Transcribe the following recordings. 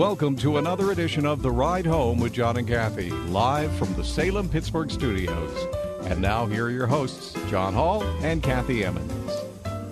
Welcome to another edition of The Ride Home with John and Kathy, live from the Salem Pittsburgh studios. And now, here are your hosts, John Hall and Kathy Emmons.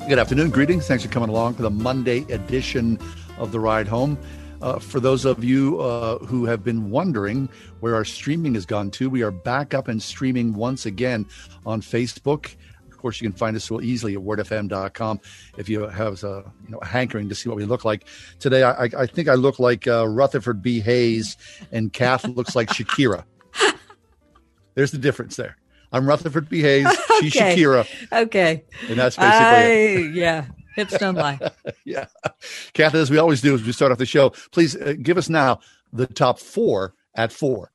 Good afternoon. Greetings. Thanks for coming along for the Monday edition of The Ride Home. Uh, for those of you uh, who have been wondering where our streaming has gone to, we are back up and streaming once again on Facebook of course, you can find us so easily at wordfm.com if you have a you know, a hankering to see what we look like. Today, I, I think I look like uh, Rutherford B. Hayes, and Kath looks like Shakira. There's the difference there. I'm Rutherford B. Hayes. She's Okay. Shakira. Okay. And that's basically I, it. yeah. Hips don't lie. yeah. Kath, as we always do as we start off the show, please uh, give us now the top four at four.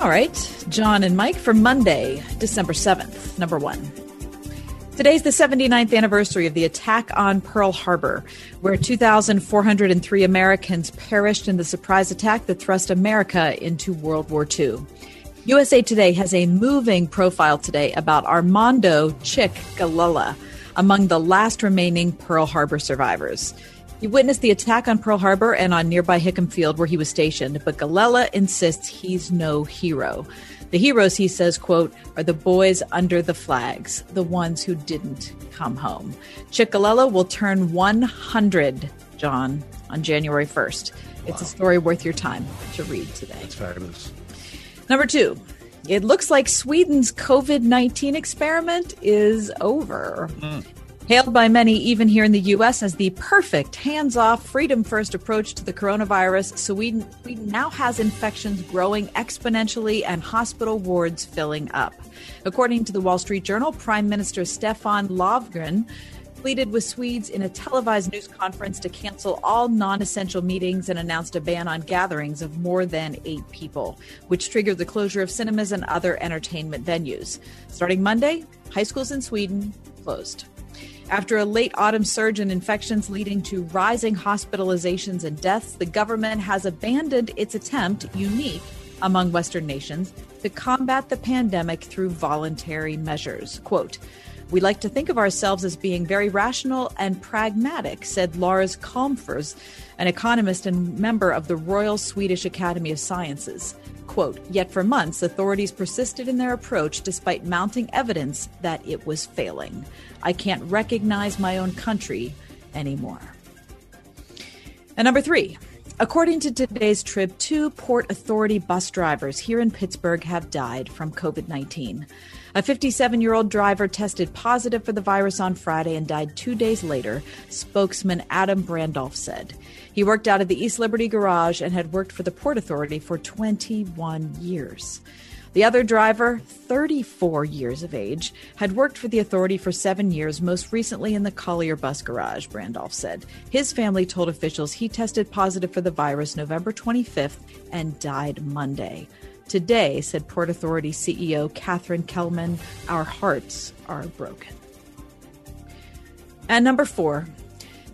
All right. John and Mike for Monday, December 7th. Number one. Today's the 79th anniversary of the attack on Pearl Harbor, where 2,403 Americans perished in the surprise attack that thrust America into World War II. USA Today has a moving profile today about Armando Chick Galella, among the last remaining Pearl Harbor survivors. He witnessed the attack on Pearl Harbor and on nearby Hickam Field where he was stationed, but Galella insists he's no hero. The heroes, he says, quote, are the boys under the flags, the ones who didn't come home. Chick Galella will turn 100, John, on January 1st. It's a story worth your time to read today. Fabulous. Number two, it looks like Sweden's COVID 19 experiment is over. Hmm. Hailed by many, even here in the U.S., as the perfect hands off, freedom first approach to the coronavirus, Sweden, Sweden now has infections growing exponentially and hospital wards filling up. According to the Wall Street Journal, Prime Minister Stefan Löfven pleaded with Swedes in a televised news conference to cancel all non essential meetings and announced a ban on gatherings of more than eight people, which triggered the closure of cinemas and other entertainment venues. Starting Monday, high schools in Sweden closed. After a late autumn surge in infections leading to rising hospitalizations and deaths, the government has abandoned its attempt, unique among Western nations, to combat the pandemic through voluntary measures. Quote, we like to think of ourselves as being very rational and pragmatic, said Lars Calmfors, an economist and member of the Royal Swedish Academy of Sciences. Quote, yet for months, authorities persisted in their approach despite mounting evidence that it was failing. I can't recognize my own country anymore. And number three, according to today's Trib, two Port Authority bus drivers here in Pittsburgh have died from COVID 19. A 57 year old driver tested positive for the virus on Friday and died two days later, spokesman Adam Brandolph said. He worked out of the East Liberty garage and had worked for the Port Authority for 21 years. The other driver, 34 years of age, had worked for the authority for seven years, most recently in the Collier bus garage, Brandolph said. His family told officials he tested positive for the virus November 25th and died Monday. Today, said Port Authority CEO Catherine Kelleman, our hearts are broken. And number four,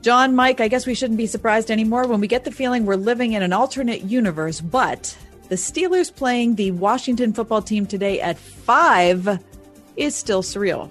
John, Mike, I guess we shouldn't be surprised anymore when we get the feeling we're living in an alternate universe, but the Steelers playing the Washington football team today at five is still surreal.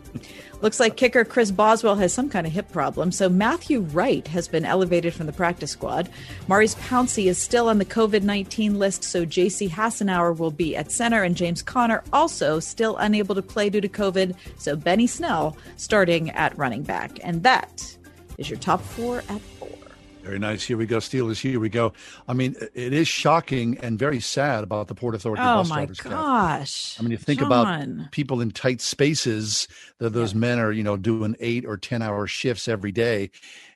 Looks like kicker Chris Boswell has some kind of hip problem, so Matthew Wright has been elevated from the practice squad. Maurkice Pouncey is still on the COVID 19 list, so JC Hassenauer will be at center, and James Conner also still unable to play due to COVID, so Benny Snell starting at running back. And that is your top four at four. Very nice. Here we go, Steelers. Here we go. I mean, it is shocking and very sad about the Port Authority Oh bus my gosh. I mean, you think John. about people in tight spaces that those men are, you know, doing eight or 10 hour shifts every day.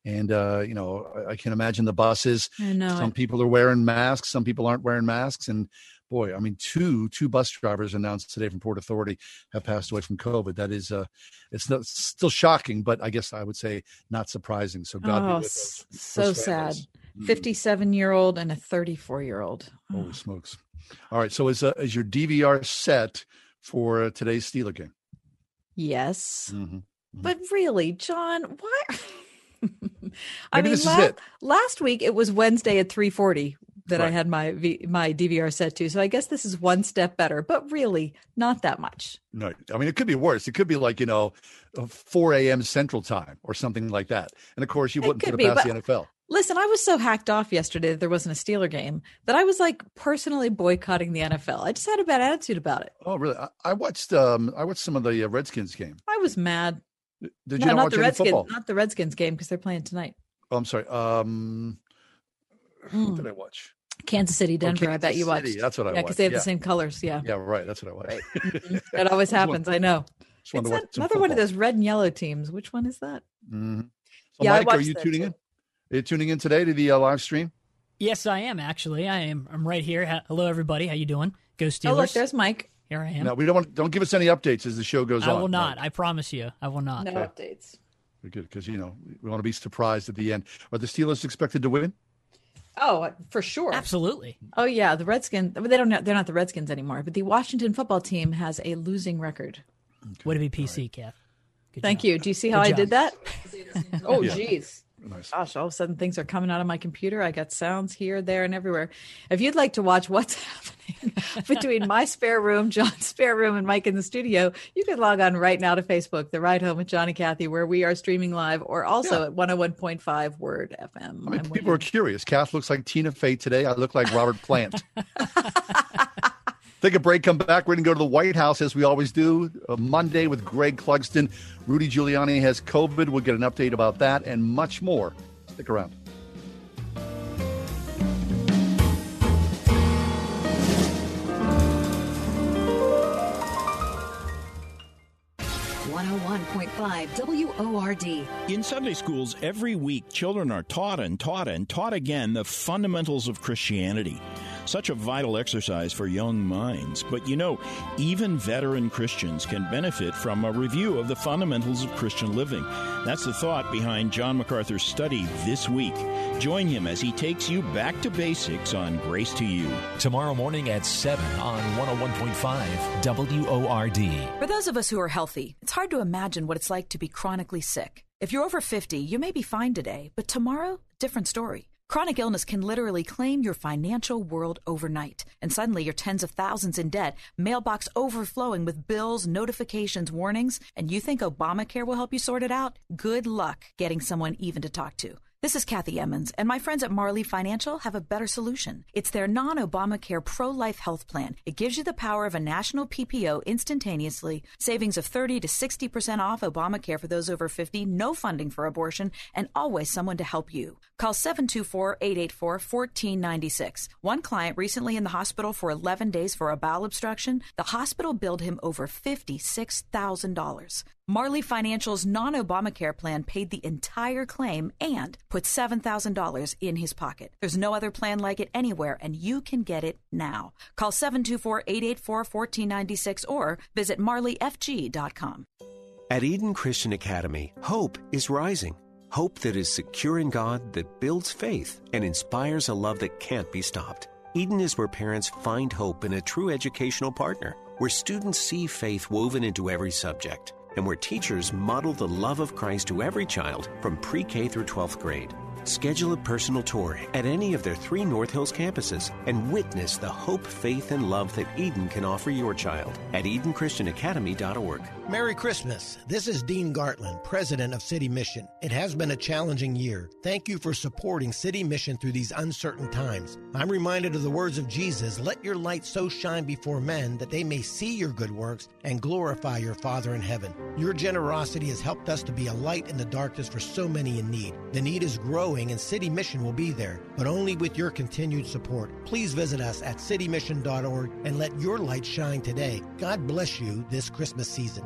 And, uh, you know, I- I can imagine the buses. I know Some it. people are wearing masks, some people aren't wearing masks. And boy, I mean, two two bus drivers announced today from Port Authority have passed away from COVID. That is, uh, it's not, still shocking, but I guess I would say not surprising. So God, oh, so sad. Mm. Fifty-seven year old and a thirty-four year old. Holy smokes! All right, so is uh, is your DVR set for uh, today's Steeler game? Yes, mm-hmm. Mm-hmm. but really, John, why? I Maybe mean, last, last week it was Wednesday at three forty that right. I had my v, my DVR set to. So I guess this is one step better, but really not that much. No, I mean it could be worse. It could be like you know, 4 a.m. Central Time or something like that. And of course, you wouldn't put it past the NFL. Listen, I was so hacked off yesterday that there wasn't a Steeler game that I was like personally boycotting the NFL. I just had a bad attitude about it. Oh, really? I, I watched um I watched some of the uh, Redskins game. I was mad. Did you no, not, not the Redskins? Football? Not the Redskins game because they're playing tonight. Oh, I'm sorry. Um, mm. what did I watch? Kansas City, oh, Denver. Oh, I bet you City. watched. That's what I yeah, because they have yeah. the same colors. Yeah. Yeah, right. That's what I watched. Right. That always happens. I know. It's another one of those red and yellow teams. Which one is that? Mm-hmm. So yeah, Mike, are you tuning too. in? Are you tuning in today to the uh, live stream? Yes, I am actually. I am. I'm right here. Hello, everybody. How you doing? Go Steelers. Oh, look, there's Mike. Here I am. No, we don't want. Don't give us any updates as the show goes I on. I will not. Mike. I promise you. I will not. No okay. updates. Good, because you know we want to be surprised at the end. Are the Steelers expected to win? Oh, uh, for sure. Absolutely. Oh yeah, the Redskins. They don't. They're not the Redskins anymore. But the Washington football team has a losing record. Okay. Would it be PC, right. Kath? Thank job. you. Do you see how Good I job. did that? oh, jeez. Nice. Gosh, all of a sudden things are coming out of my computer. I got sounds here, there, and everywhere. If you'd like to watch what's happening between my spare room, John's spare room, and Mike in the studio, you can log on right now to Facebook, The Ride Home with John and Kathy, where we are streaming live, or also yeah. at 101.5 Word FM. I mean, people are curious. Kath looks like Tina Fey today. I look like Robert Plant. Take a break, come back. We're going to go to the White House as we always do. Uh, Monday with Greg Clugston. Rudy Giuliani has COVID. We'll get an update about that and much more. Stick around. WORD. In Sunday schools, every week, children are taught and taught and taught again the fundamentals of Christianity. Such a vital exercise for young minds. But you know, even veteran Christians can benefit from a review of the fundamentals of Christian living. That's the thought behind John MacArthur's study this week. Join him as he takes you back to basics on Grace to You. Tomorrow morning at 7 on 101.5 WORD. For those of us who are healthy, it's hard to imagine what it's like to be chronically sick. If you're over 50, you may be fine today, but tomorrow, different story. Chronic illness can literally claim your financial world overnight, and suddenly you're tens of thousands in debt, mailbox overflowing with bills, notifications, warnings, and you think Obamacare will help you sort it out? Good luck getting someone even to talk to. This is Kathy Emmons, and my friends at Marley Financial have a better solution. It's their non Obamacare pro life health plan. It gives you the power of a national PPO instantaneously, savings of 30 to 60% off Obamacare for those over 50, no funding for abortion, and always someone to help you. Call 724 884 1496. One client recently in the hospital for 11 days for a bowel obstruction, the hospital billed him over $56,000. Marley Financial's non Obamacare plan paid the entire claim and put $7,000 in his pocket. There's no other plan like it anywhere, and you can get it now. Call 724 884 1496 or visit marleyfg.com. At Eden Christian Academy, hope is rising. Hope that is secure in God, that builds faith, and inspires a love that can't be stopped. Eden is where parents find hope in a true educational partner, where students see faith woven into every subject and where teachers model the love of Christ to every child from pre K through 12th grade. Schedule a personal tour at any of their three North Hills campuses and witness the hope, faith, and love that Eden can offer your child at EdenChristianAcademy.org. Merry Christmas. This is Dean Gartland, president of City Mission. It has been a challenging year. Thank you for supporting City Mission through these uncertain times. I'm reminded of the words of Jesus Let your light so shine before men that they may see your good works and glorify your Father in heaven. Your generosity has helped us to be a light in the darkness for so many in need. The need is growing and City Mission will be there, but only with your continued support. Please visit us at citymission.org and let your light shine today. God bless you this Christmas season.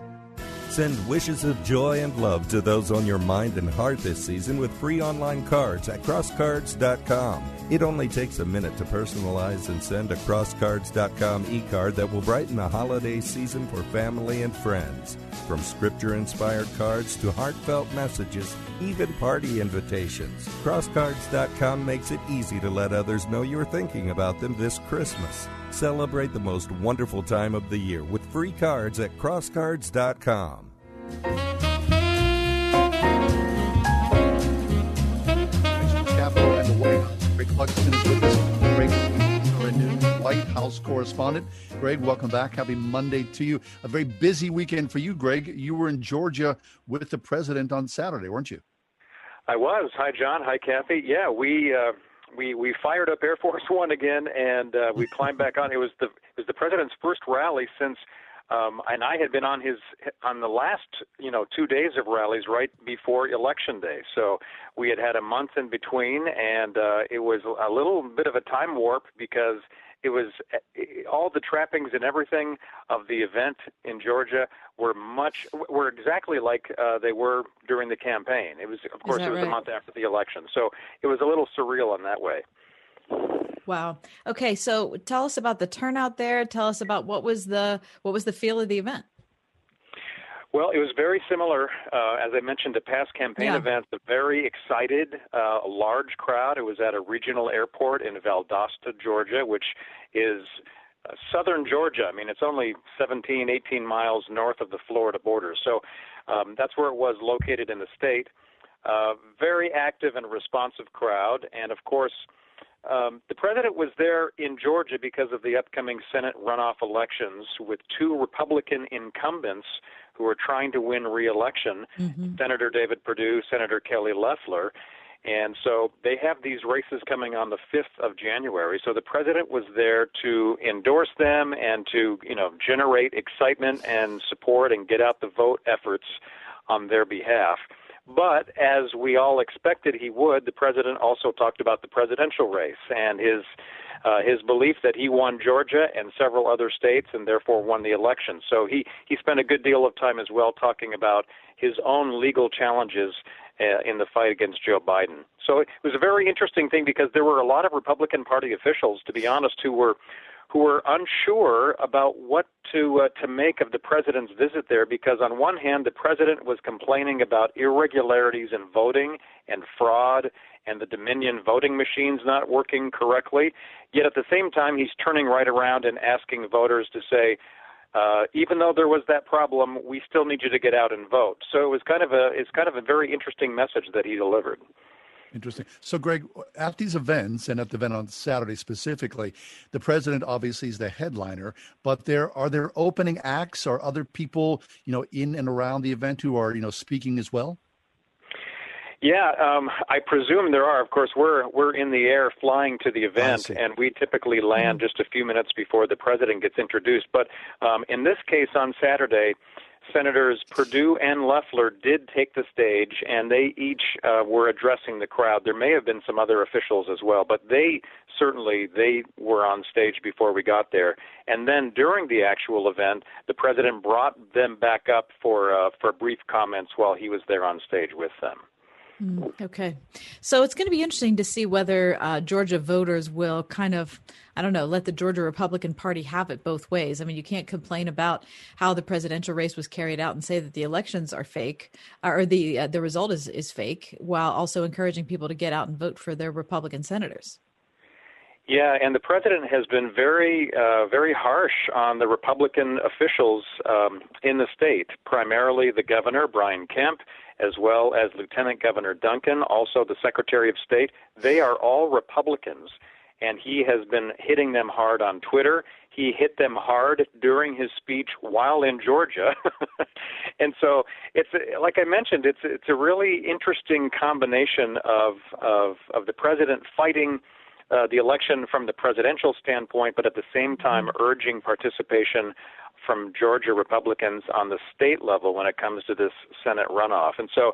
Send wishes of joy and love to those on your mind and heart this season with free online cards at crosscards.com. It only takes a minute to personalize and send a crosscards.com e card that will brighten the holiday season for family and friends. From scripture inspired cards to heartfelt messages, even party invitations, crosscards.com makes it easy to let others know you're thinking about them this Christmas. Celebrate the most wonderful time of the year with free cards at crosscards.com. Capitol and the White House. Greg Clugston is with us. Greg, our new White House correspondent. Greg, welcome back. Happy Monday to you. A very busy weekend for you, Greg. You were in Georgia with the president on Saturday, weren't you? I was. Hi, John. Hi, Kathy. Yeah, we uh, we we fired up Air Force One again, and uh, we climbed back on. It was the it was the president's first rally since um, and I had been on his on the last you know two days of rallies right before election day. So we had had a month in between, and uh, it was a little bit of a time warp because it was all the trappings and everything of the event in Georgia were much were exactly like uh, they were during the campaign. It was, of course, it was right? a month after the election, so it was a little surreal in that way. Wow. Okay, so tell us about the turnout there. Tell us about what was the what was the feel of the event. Well, it was very similar, uh, as I mentioned, to past campaign Yeah. events. A very excited, uh, large crowd. It was at a regional airport in Valdosta, Georgia, which is uh, southern Georgia. I mean, it's only 17, 18 miles north of the Florida border. So um, that's where it was located in the state. Uh, very active and responsive crowd. And of course, um, the president was there in Georgia because of the upcoming Senate runoff elections with two Republican incumbents who are trying to win re-election, Senator David Perdue, Senator Kelly Loeffler. And so they have these races coming on the 5th of January. So the president was there to endorse them and to, you know, generate excitement and support and get out the vote efforts on their behalf. But as we all expected he would, the president also talked about the presidential race and his uh, his belief that he won Georgia and several other states and therefore won the election. So he he spent a good deal of time as well talking about his own legal challenges uh, in the fight against Joe Biden. So it was a very interesting thing because there were a lot of Republican Party officials, to be honest, who were who were unsure about what to uh, to make of the president's visit there because on one hand the president was complaining about irregularities in voting and fraud and the Dominion voting machines not working correctly yet at the same time he's turning right around and asking voters to say uh, even though there was that problem, we still need you to get out and vote. So it was kind of a it's kind of a very interesting message that he delivered. Interesting. So, Greg, at these events and at the event on Saturday specifically, the president obviously is the headliner, but there are there opening acts or other people, you know, in and around the event who are, you know, speaking as well? Yeah, um, I presume there are. Of course, we're we're in the air flying to the event, and we typically land just a few minutes before the president gets introduced. But um, in this case, on Saturday, Senators Perdue and Loeffler did take the stage, and they each uh, were addressing the crowd. There may have been some other officials as well, but they certainly they were on stage before we got there. And then during the actual event, the president brought them back up for uh, for brief comments while he was there on stage with them. Mm, Okay. So it's going to be interesting to see whether uh, Georgia voters will kind of, I don't know, let the Georgia Republican Party have it both ways. I mean, you can't complain about how the presidential race was carried out and say that the elections are fake or the uh, the result is, is fake while also encouraging people to get out and vote for their Republican senators. Yeah, and the president has been very, uh, very harsh on the Republican officials um, in the state, primarily the governor, Brian Kemp, as well as Lieutenant Governor Duncan, also the Secretary of State. They are all Republicans, and he has been hitting them hard on Twitter. He hit them hard during his speech while in Georgia. and so it's like I mentioned, it's it's a really interesting combination of of of the president fighting uh, the election from the presidential standpoint, but at the same time urging participation from Georgia Republicans on the state level when it comes to this Senate runoff. And so,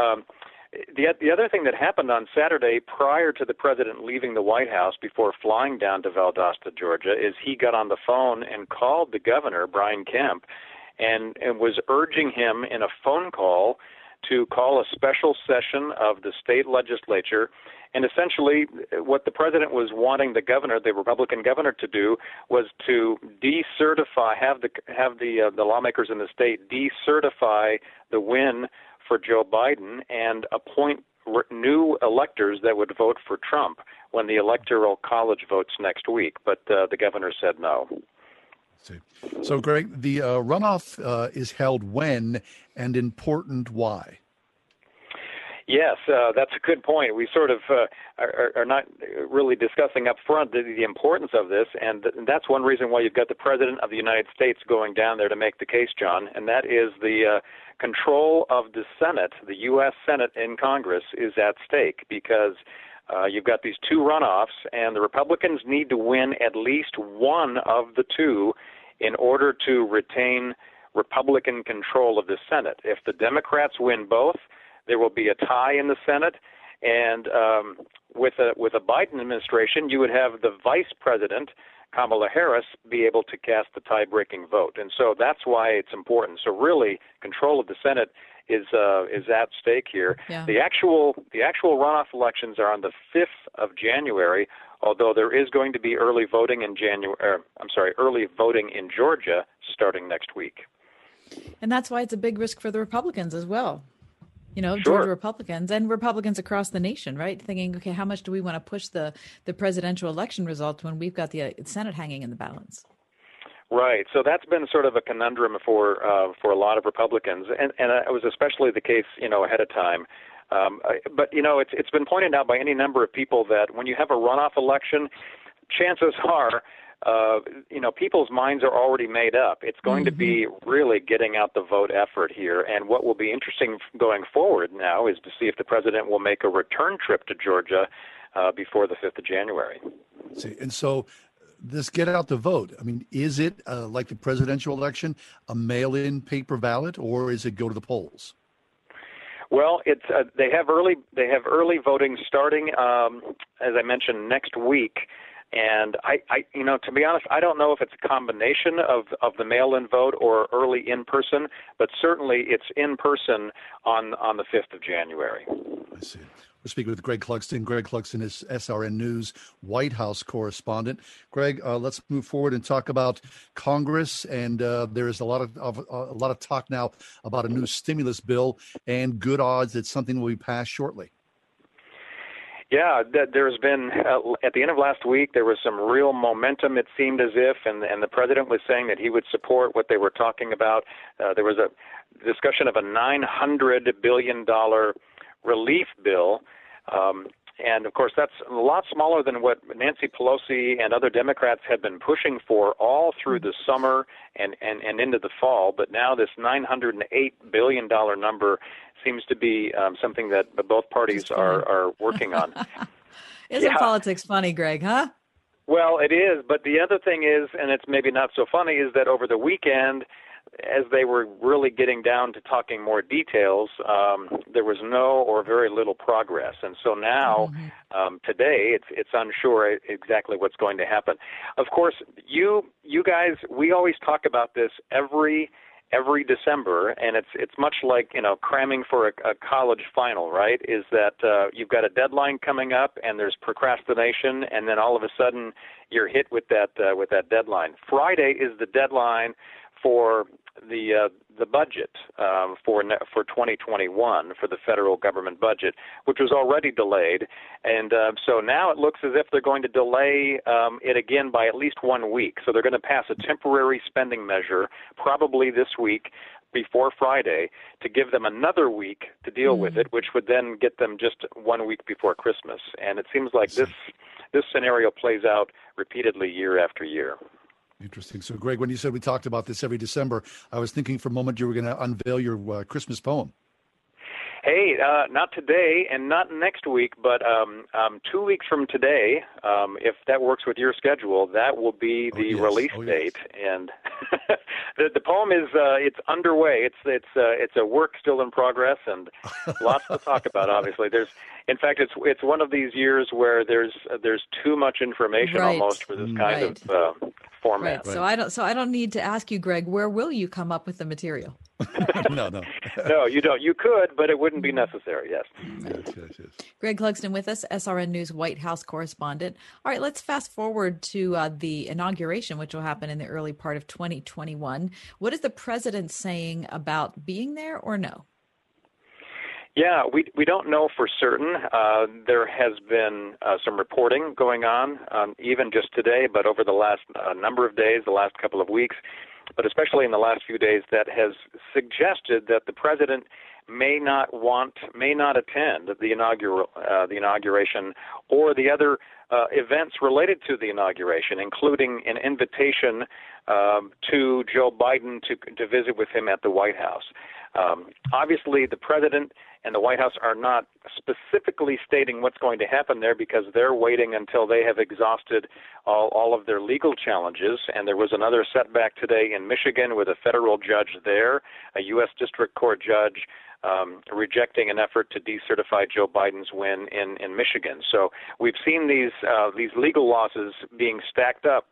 um, the the other thing that happened on Saturday, prior to the president leaving the White House before flying down to Valdosta, Georgia, is he got on the phone and called the governor, Brian Kemp, and and was urging him in a phone call to call a special session of the state legislature. And essentially, what the president was wanting the governor, the Republican governor, to do was to decertify, have the have the uh, the lawmakers in the state decertify the win for Joe Biden and appoint new electors that would vote for Trump when the electoral college votes next week. But uh, the governor said no. So, Greg, the uh, runoff uh, is held when and important why? Yes, uh, that's a good point. We sort of uh, are, are, not really discussing up front the, the importance of this, and that's one reason why you've got the President of the United States going down there to make the case, John, and that is the uh, control of the Senate, the U.S. Senate in Congress, is at stake because uh, you've got these two runoffs, and the Republicans need to win at least one of the two in order to retain Republican control of the Senate. If the Democrats win both, there will be a tie in the Senate, and um, with a with a Biden administration, you would have the vice president Kamala Harris be able to cast the tie-breaking vote, and so that's why it's important. So really, control of the Senate is uh, is at stake here. Yeah. The actual the actual runoff elections are on the 5th of January, although there is going to be early voting in January. Er, I'm sorry, early voting in Georgia starting next week. And that's why it's a big risk for the Republicans as well. You know, Sure. Georgia Republicans and Republicans across the nation, right? Thinking, okay, how much do we want to push the the presidential election results when we've got the uh, Senate hanging in the balance? Right. So that's been sort of a conundrum for uh, for a lot of Republicans, and and it was especially the case, you know, ahead of time. Um, but you know, it's it's been pointed out by any number of people that when you have a runoff election, chances are, uh, you know, people's minds are already made up. It's going to be really getting out the vote effort here, and what will be interesting going forward now is to see if the president will make a return trip to Georgia uh, before the fifth of January. See, and so this get out the vote. I mean, is it uh, like the presidential election, a mail-in paper ballot, or is it go to the polls? Well, it's uh, they have early they have early voting starting um, as I mentioned next week, and I, I you know to be honest I don't know if it's a combination of of the mail-in vote or early in person, but certainly it's in person on on the fifth of January. I see. We're speaking with Greg Clugston. Greg Clugston is SRN News White House correspondent. Greg, uh, let's move forward and talk about Congress. And uh, there is a lot of, of a lot of talk now about a new stimulus bill, and good odds that something will be passed shortly. Yeah, th- there's been uh, at the end of last week there was some real momentum. It seemed as if, and and the president was saying that he would support what they were talking about. Uh, there was a discussion of a 900 billion dollar relief bill. Um, and of course, that's a lot smaller than what Nancy Pelosi and other Democrats had been pushing for all through the summer and, and, and into the fall. But now this $908 billion number seems to be um, something that both parties are, are working on. Isn't Yeah. politics funny, Greg? Huh? Well, it is, but the other thing is, and it's maybe not so funny, is that over the weekend, as they were really getting down to talking more details, um, there was no or very little progress, and so now um, today it's it's unsure exactly what's going to happen. Of course, you you guys, we always talk about this every every December, and it's it's much like you know cramming for a, a college final, right? Is that uh, you've got a deadline coming up, and there's procrastination, and then all of a sudden you're hit with that uh, with that deadline. Friday is the deadline for the uh, the budget um, for ne- for 2021 for the federal government budget, which was already delayed, and uh, so now it looks as if they're going to delay um, it again by at least one week. So they're going to pass a temporary spending measure probably this week before Friday to give them another week to deal with it, which would then get them just one week before Christmas. And it seems like this this scenario plays out repeatedly year after year. Interesting. So, Greg, when you said we talked about this every December, I was thinking for a moment you were going to unveil your uh, Christmas poem. Hey, uh, not today and not next week, but um, um, two weeks from today, um, if that works with your schedule, that will be the release date. And the, the poem is uh, it's underway. It's it's uh, it's a work still in progress, and lots to talk about. Obviously, there's in fact, it's it's one of these years where there's there's too much information Right. almost for this kind Right. of uh, format. Right. So I don't. So I don't need to ask you, Greg. Where will you come up with the material? no, no. no, you don't. You could, but it wouldn't be necessary. Yes. Greg Clugston with us, SRN News White House correspondent. All right, let's fast forward to uh, the inauguration, which will happen in the early part of 2021. What is the president saying about being there or no? Yeah, we we don't know for certain. Uh, there has been uh, some reporting going on, um, even just today, but over the last uh, number of days, the last couple of weeks, but especially in the last few days, that has suggested that the president may not want, may not attend the inaugural uh, the inauguration or the other uh, events related to the inauguration, including an invitation um, to Joe Biden to to visit with him at the White House. Um, obviously, the president and the White House are not specifically stating what's going to happen there because they're waiting until they have exhausted all, all of their legal challenges. And there was another setback today in Michigan with a federal judge there, a U.S. District Court judge. Um, rejecting an effort to decertify Joe Biden's win in, in Michigan. So we've seen these uh, these legal losses being stacked up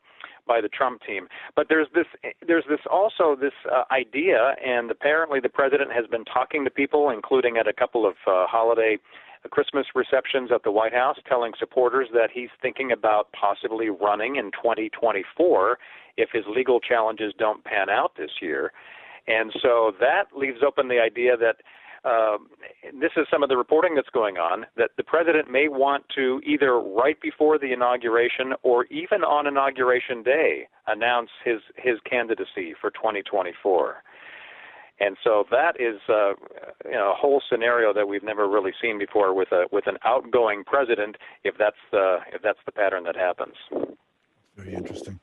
by the Trump team. But there's this there's this also this uh, idea, and apparently the president has been talking to people, including at a couple of uh, holiday Christmas receptions at the White House, telling supporters that he's thinking about possibly running in 2024 if his legal challenges don't pan out this year. And so that leaves open the idea that um, this is some of the reporting that's going on that the president may want to either right before the inauguration or even on inauguration day announce his his candidacy for 2024. And so that is uh, you know, a whole scenario that we've never really seen before with a with an outgoing president. If that's the if that's the pattern that happens. Very interesting.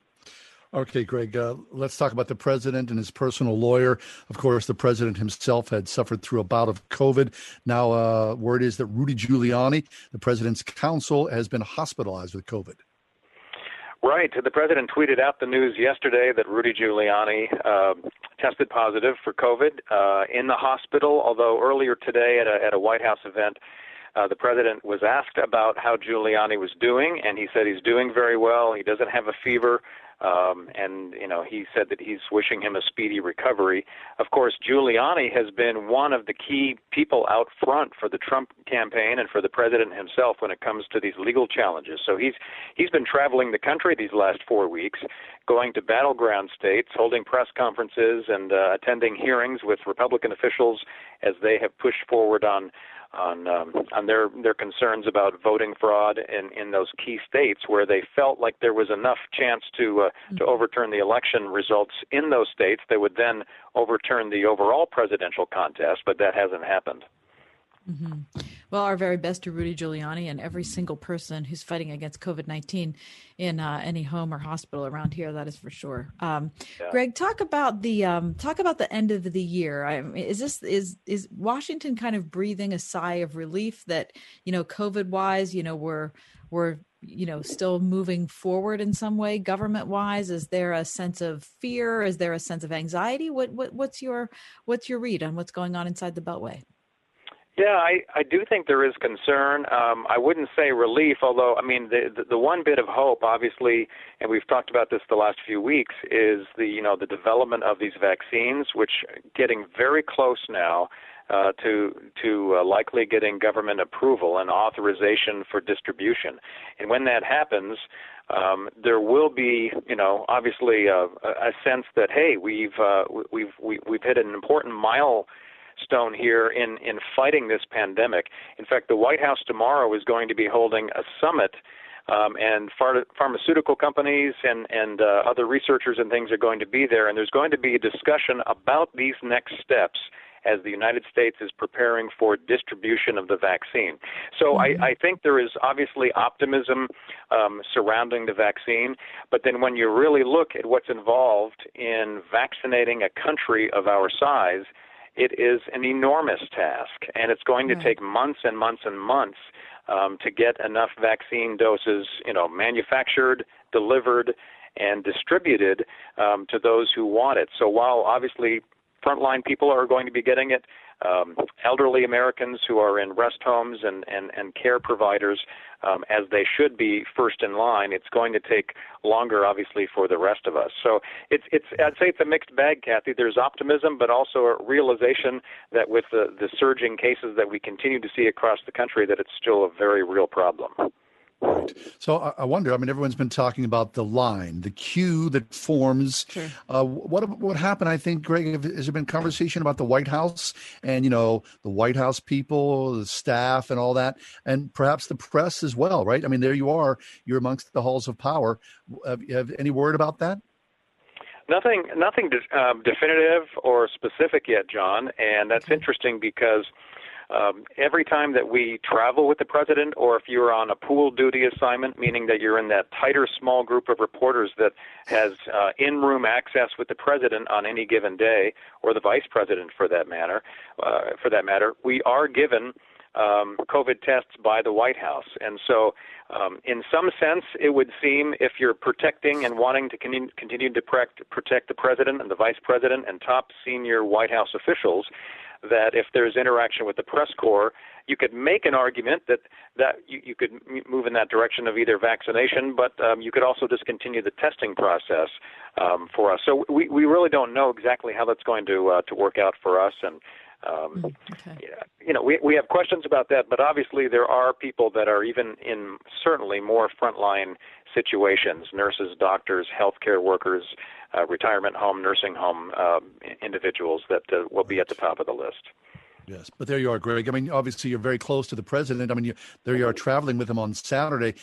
Okay, Greg, uh, let's talk about the president and his personal lawyer. Of course, the president himself had suffered through a bout of COVID. Now, uh, word is that Rudy Giuliani, the president's counsel, has been hospitalized with COVID. Right. The president tweeted out the news yesterday that Rudy Giuliani uh, tested positive for COVID uh, in the hospital, although earlier today at a, at a White House event, uh, the president was asked about how Giuliani was doing, and he said he's doing very well. He doesn't have a fever, um, and you know he said that he's wishing him a speedy recovery. Of course, Giuliani has been one of the key people out front for the Trump campaign and for the president himself when it comes to these legal challenges. So he's he's been traveling the country these last four weeks, going to battleground states, holding press conferences, and uh, attending hearings with Republican officials as they have pushed forward on on um, on their their concerns about voting fraud in in those key states where they felt like there was enough chance to uh, to overturn the election results in those states they would then overturn the overall presidential contest, but that hasn't happened. hmm Well, our very best to Rudy Giuliani and every single person who's fighting against COVID nineteen in uh, any home or hospital around here. That is for sure. Um, Yeah. Greg, talk about the um, talk about the end of the year. I mean, is this is is Washington kind of breathing a sigh of relief that you know COVID wise, you know, we're we're you know still moving forward in some way government wise is there a sense of fear is there a sense of anxiety what, what what's your what's your read on what's going on inside the beltway Yeah, I, I do think there is concern. Um, I wouldn't say relief, although I mean the, the the one bit of hope, obviously, and we've talked about this the last few weeks, is the you know the development of these vaccines, which getting very close now uh, to to uh, likely getting government approval and authorization for distribution. And when that happens, um, there will be, you know, obviously a, a sense that hey, we've uh, we've we, we've hit an important milestone here in in fighting this pandemic. In fact, the White House tomorrow is going to be holding a summit. Um, and phar- pharmaceutical companies and, and uh, other researchers and things are going to be there, and there's going to be a discussion about these next steps as the United States is preparing for distribution of the vaccine. So I, I think there is obviously optimism um, surrounding the vaccine, but then when you really look at what's involved in vaccinating a country of our size, it is an enormous task, and it's going to take months and months and months um, to get enough vaccine doses, you know, manufactured, delivered, and distributed um, to those who want it. So while obviously frontline people are going to be getting it. Um, elderly Americans who are in rest homes and, and, and care providers, um, as they should be first in line. It's going to take longer, obviously, for the rest of us. So it's, it's I'd say it's a mixed bag, Kathy. There's optimism, but also a realization that with the, the surging cases that we continue to see across the country, that it's still a very real problem. Right. So I, I, wonder. I mean, everyone's been talking about the line, the queue that forms. Sure. Uh, what what happened? I think, Greg, has there been conversation about the White House and you know the White House people, the staff, and all that, and perhaps the press as well, right? I mean, there you are. You're amongst the halls of power. Have you have any word about that? Nothing, nothing de- um, definitive or specific yet, John, and that's interesting because um, every time that we travel with the president, or if you're on a pool duty assignment, meaning that you're in that tighter small group of reporters that has uh, in-room access with the president on any given day, or the vice president for that matter, uh, for that matter, we are given um, COVID tests by the White House. And so, um, in some sense, it would seem if you're protecting and wanting to continue, continue to protect the president and the vice president and top senior White House officials, that if there's interaction with the press corps, you could make an argument that that you, you could move in that direction of either vaccination, but um, you could also discontinue the testing process um, for us. So we we really don't know exactly how that's going to uh, to work out for us, and um, okay. You know, we we have questions about that, but obviously there are people that are even in certainly more frontline situations: nurses, doctors, healthcare workers, uh, retirement home, nursing home um, individuals that uh, will be at the top of the list. Yes, but there you are, Greg. I mean, obviously, you're very close to the president. I mean, you, there you are traveling with him on Saturday.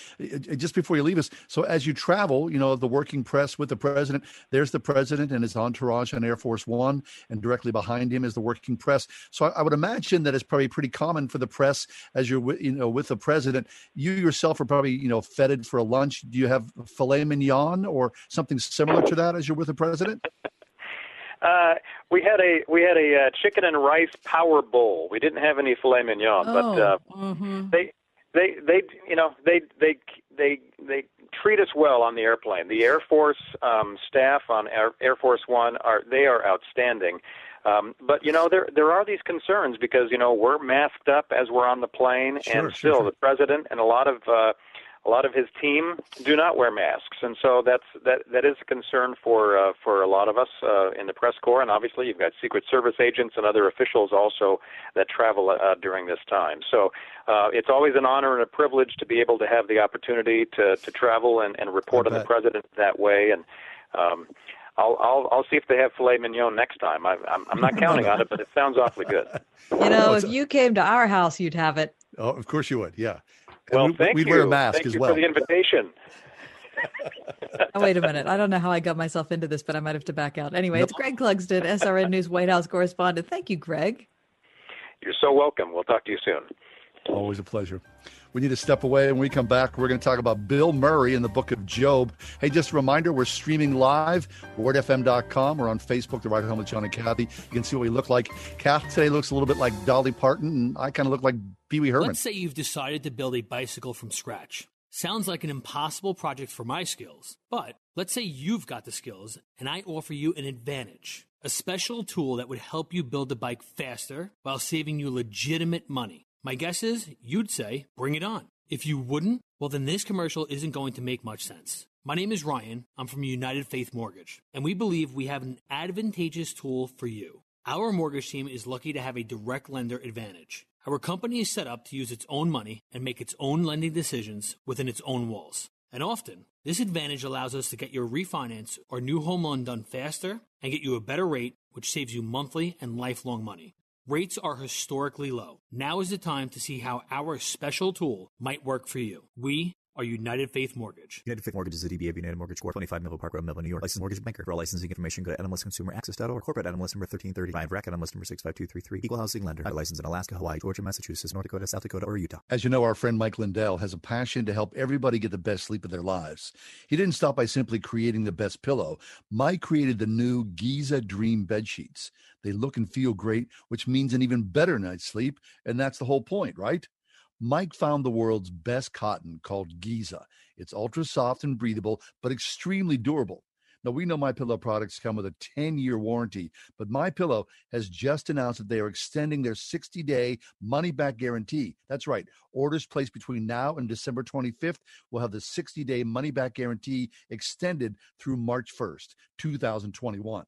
Just before you leave us, so as you travel, you know, the working press with the president, there's the president and his entourage on Air Force One, and directly behind him is the working press. So I, I would imagine that it's probably pretty common for the press as you're, you know, with the president. You yourself are probably, you know, feted for a lunch. Do you have filet mignon or something similar to that as you're with the president? Uh, we had a we had a uh, chicken and rice power bowl. We didn't have any filet mignon, oh, but uh, mm-hmm. they they they you know they they they they treat us well on the airplane. The Air Force um, staff on Air, Air Force One are they are outstanding. Um, but you know there there are these concerns because you know we're masked up as we're on the plane, sure, and still sure. the president and a lot of uh, a lot of his team do not wear masks, and so that's that that is a concern for uh, for a lot of us uh, in the press corps, and obviously you've got Secret Service agents and other officials also that travel uh, during this time. So uh, it's always an honor and a privilege to be able to have the opportunity to to travel and, and report on the president that way, and. Um, I'll, I'll I'll see if they have filet mignon next time. I, I'm I'm not counting on it, but it sounds awfully good. You know, if you came to our house, you'd have it. Oh, of course you would. Yeah. Well, we, thank we'd you. wear a mask thank as you well. for the invitation. oh, wait a minute. I don't know how I got myself into this, but I might have to back out. Anyway, it's Greg Clugston, SRN News White House correspondent. Thank you, Greg. You're so welcome. We'll talk to you soon. Always a pleasure. We need to step away. And when we come back, we're going to talk about Bill Murray in the book of Job. Hey, just a reminder, we're streaming live, wordfm.com. We're on Facebook, The Ride Home with John and Kathy. You can see what we look like. Kath today looks a little bit like Dolly Parton, and I kind of look like Pee Wee Herman. Let's say you've decided to build a bicycle from scratch. Sounds like an impossible project for my skills, but let's say you've got the skills and I offer you an advantage. A special tool that would help you build the bike faster while saving you legitimate money. My guess is you'd say, bring it on. If you wouldn't, well, then this commercial isn't going to make much sense. My name is Ryan. I'm from United Faith Mortgage, and we believe we have an advantageous tool for you. Our mortgage team is lucky to have a direct lender advantage. Our company is set up to use its own money and make its own lending decisions within its own walls. And often, this advantage allows us to get your refinance or new home loan done faster and get you a better rate, which saves you monthly and lifelong money. Rates are historically low. Now is the time to see how our special tool might work for you. We are United Faith Mortgage. United Faith Mortgage is a DBA of United Mortgage Corp. 25 Melville Park Road, Melville, New York. Licensed mortgage banker. For all licensing information, go to NMLSConsumerAccess.org. Corporate NMLS number 1335. RAC NMLS number 65233. Equal housing lender. Licensed in Alaska, Hawaii, Georgia, Massachusetts, North Dakota, South Dakota, or Utah. As you know, our friend Mike Lindell has a passion to help everybody get the best sleep of their lives. He didn't stop by simply creating the best pillow. Mike created the new Giza Dream bed sheets. They look and feel great, which means an even better night's sleep. And that's the whole point, right? Mike found the world's best cotton called Giza. It's ultra soft and breathable, but extremely durable. Now we know My Pillow products come with a 10-year warranty, but My Pillow has just announced that they are extending their 60-day money-back guarantee. That's right. Orders placed between now and December 25th will have the 60-day money-back guarantee extended through March 1st, 2021.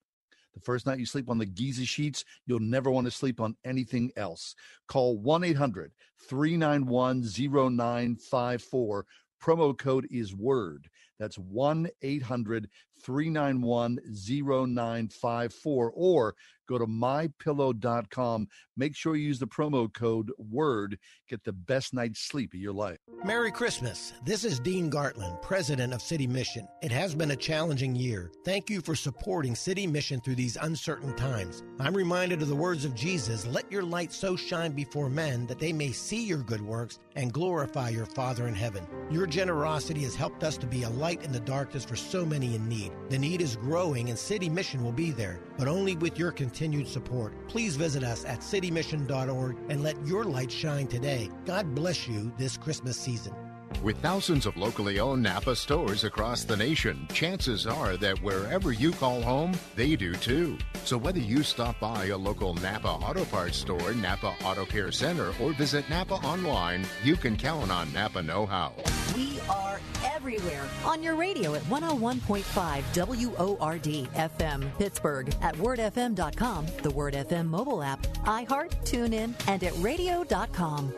The first night you sleep on the Giza sheets, you'll never want to sleep on anything else. Call 1 800 391 0954. Promo code is WORD. That's 1 800 391 0954. Or go to mypillow.com. Make sure you use the promo code WORD. Get the best night's sleep of your life. Merry Christmas. This is Dean Gartland, president of City Mission. It has been a challenging year. Thank you for supporting City Mission through these uncertain times. I'm reminded of the words of Jesus let your light so shine before men that they may see your good works and glorify your Father in heaven. Your generosity has helped us to be a light in the darkness for so many in need. The need is growing, and City Mission will be there, but only with your continued support. Please visit us at citymission.org and let your light shine today. God bless you this Christmas season. With thousands of locally owned Napa stores across the nation, chances are that wherever you call home, they do too. So whether you stop by a local Napa Auto Parts store, Napa Auto Care Center, or visit Napa online, you can count on Napa Know How. We are everywhere on your radio at 101.5 WORD FM Pittsburgh, at wordfm.com, the Word FM mobile app, iHeart, TuneIn, and at radio.com.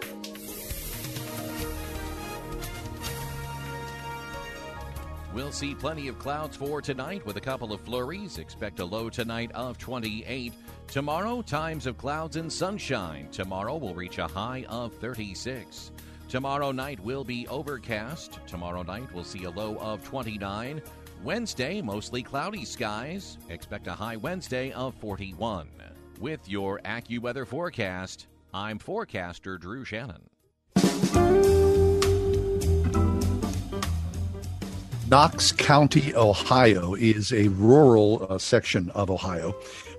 We'll see plenty of clouds for tonight with a couple of flurries. Expect a low tonight of 28. Tomorrow, times of clouds and sunshine. Tomorrow will reach a high of 36. Tomorrow night will be overcast. Tomorrow night we'll see a low of 29. Wednesday, mostly cloudy skies. Expect a high Wednesday of 41. With your AccuWeather forecast, I'm forecaster Drew Shannon. Knox County, Ohio is a rural uh, section of Ohio,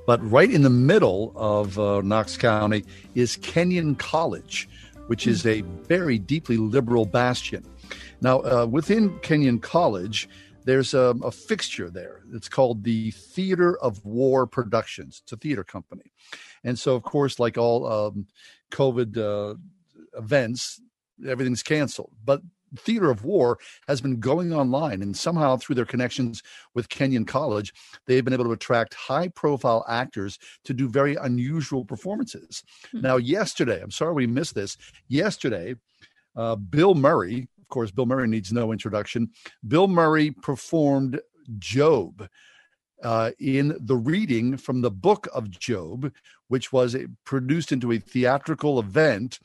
but right in the middle of uh, Knox County is Kenyon College, which is a very deeply liberal bastion. Now, uh, within Kenyon College, there's a, a, fixture there. It's called the Theater of War Productions. It's a theater company. And so, of course, like all um, COVID uh, events, everything's canceled. But theater of war has been going online and somehow through their connections with kenyon college they've been able to attract high profile actors to do very unusual performances hmm. now yesterday i'm sorry we missed this yesterday uh, bill murray of course bill murray needs no introduction bill murray performed job uh, in the reading from the book of Job, which was a, produced into a theatrical event.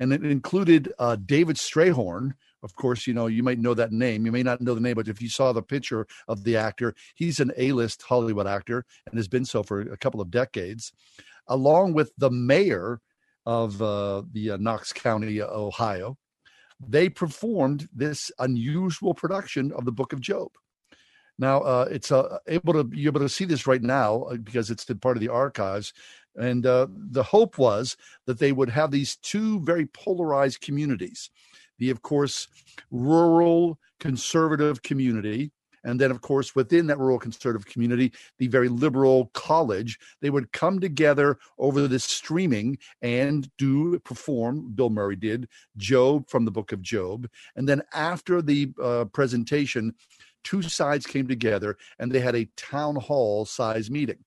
And it included uh, David Strathairn, of course, you know, you might know that name. You may not know the name, but if you saw the picture of the actor, he's an A list Hollywood actor and has been so for a couple of decades, along with the mayor of uh, the uh, Knox County, Ohio. They performed this unusual production of the Book of Job. Now uh, it's uh, able to you're able to see this right now uh, because it's part of the archives, and uh, the hope was that they would have these two very polarized communities the, of course, rural conservative community. And then, of course, within that rural conservative community, the very liberal college, they would come together over this streaming and do perform, Bill Murray did, Job from the book of Job. And then after the uh, presentation, two sides came together and they had a town hall size meeting.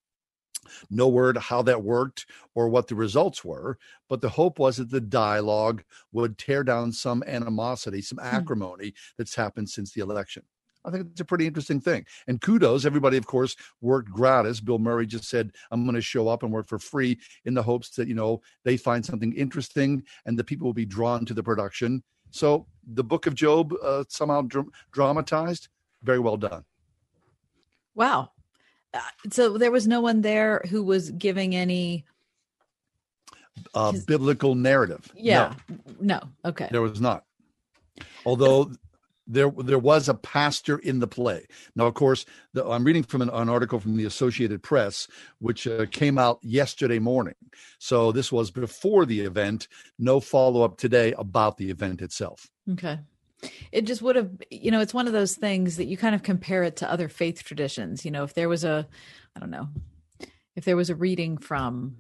No word how that worked or what the results were, but the hope was that the dialogue would tear down some animosity, some hmm. acrimony that's happened since the election. I think it's a pretty interesting thing. And kudos, everybody, of course, worked gratis. Bill Murray just said, I'm going to show up and work for free in the hopes that, you know, they find something interesting and the people will be drawn to the production. So the book of Job, uh, somehow dr- dramatized, very well done. Wow. Uh, so there was no one there who was giving any uh, biblical narrative. Yeah. No. no. Okay. There was not. Although there there was a pastor in the play. Now, of course, the, I'm reading from an, an, article from the Associated Press, which uh, came out yesterday morning. So this was before the event. No follow up today about the event itself. Okay. It just would have you know it's one of those things that you kind of compare it to other faith traditions you know if there was a i don't know if there was a reading from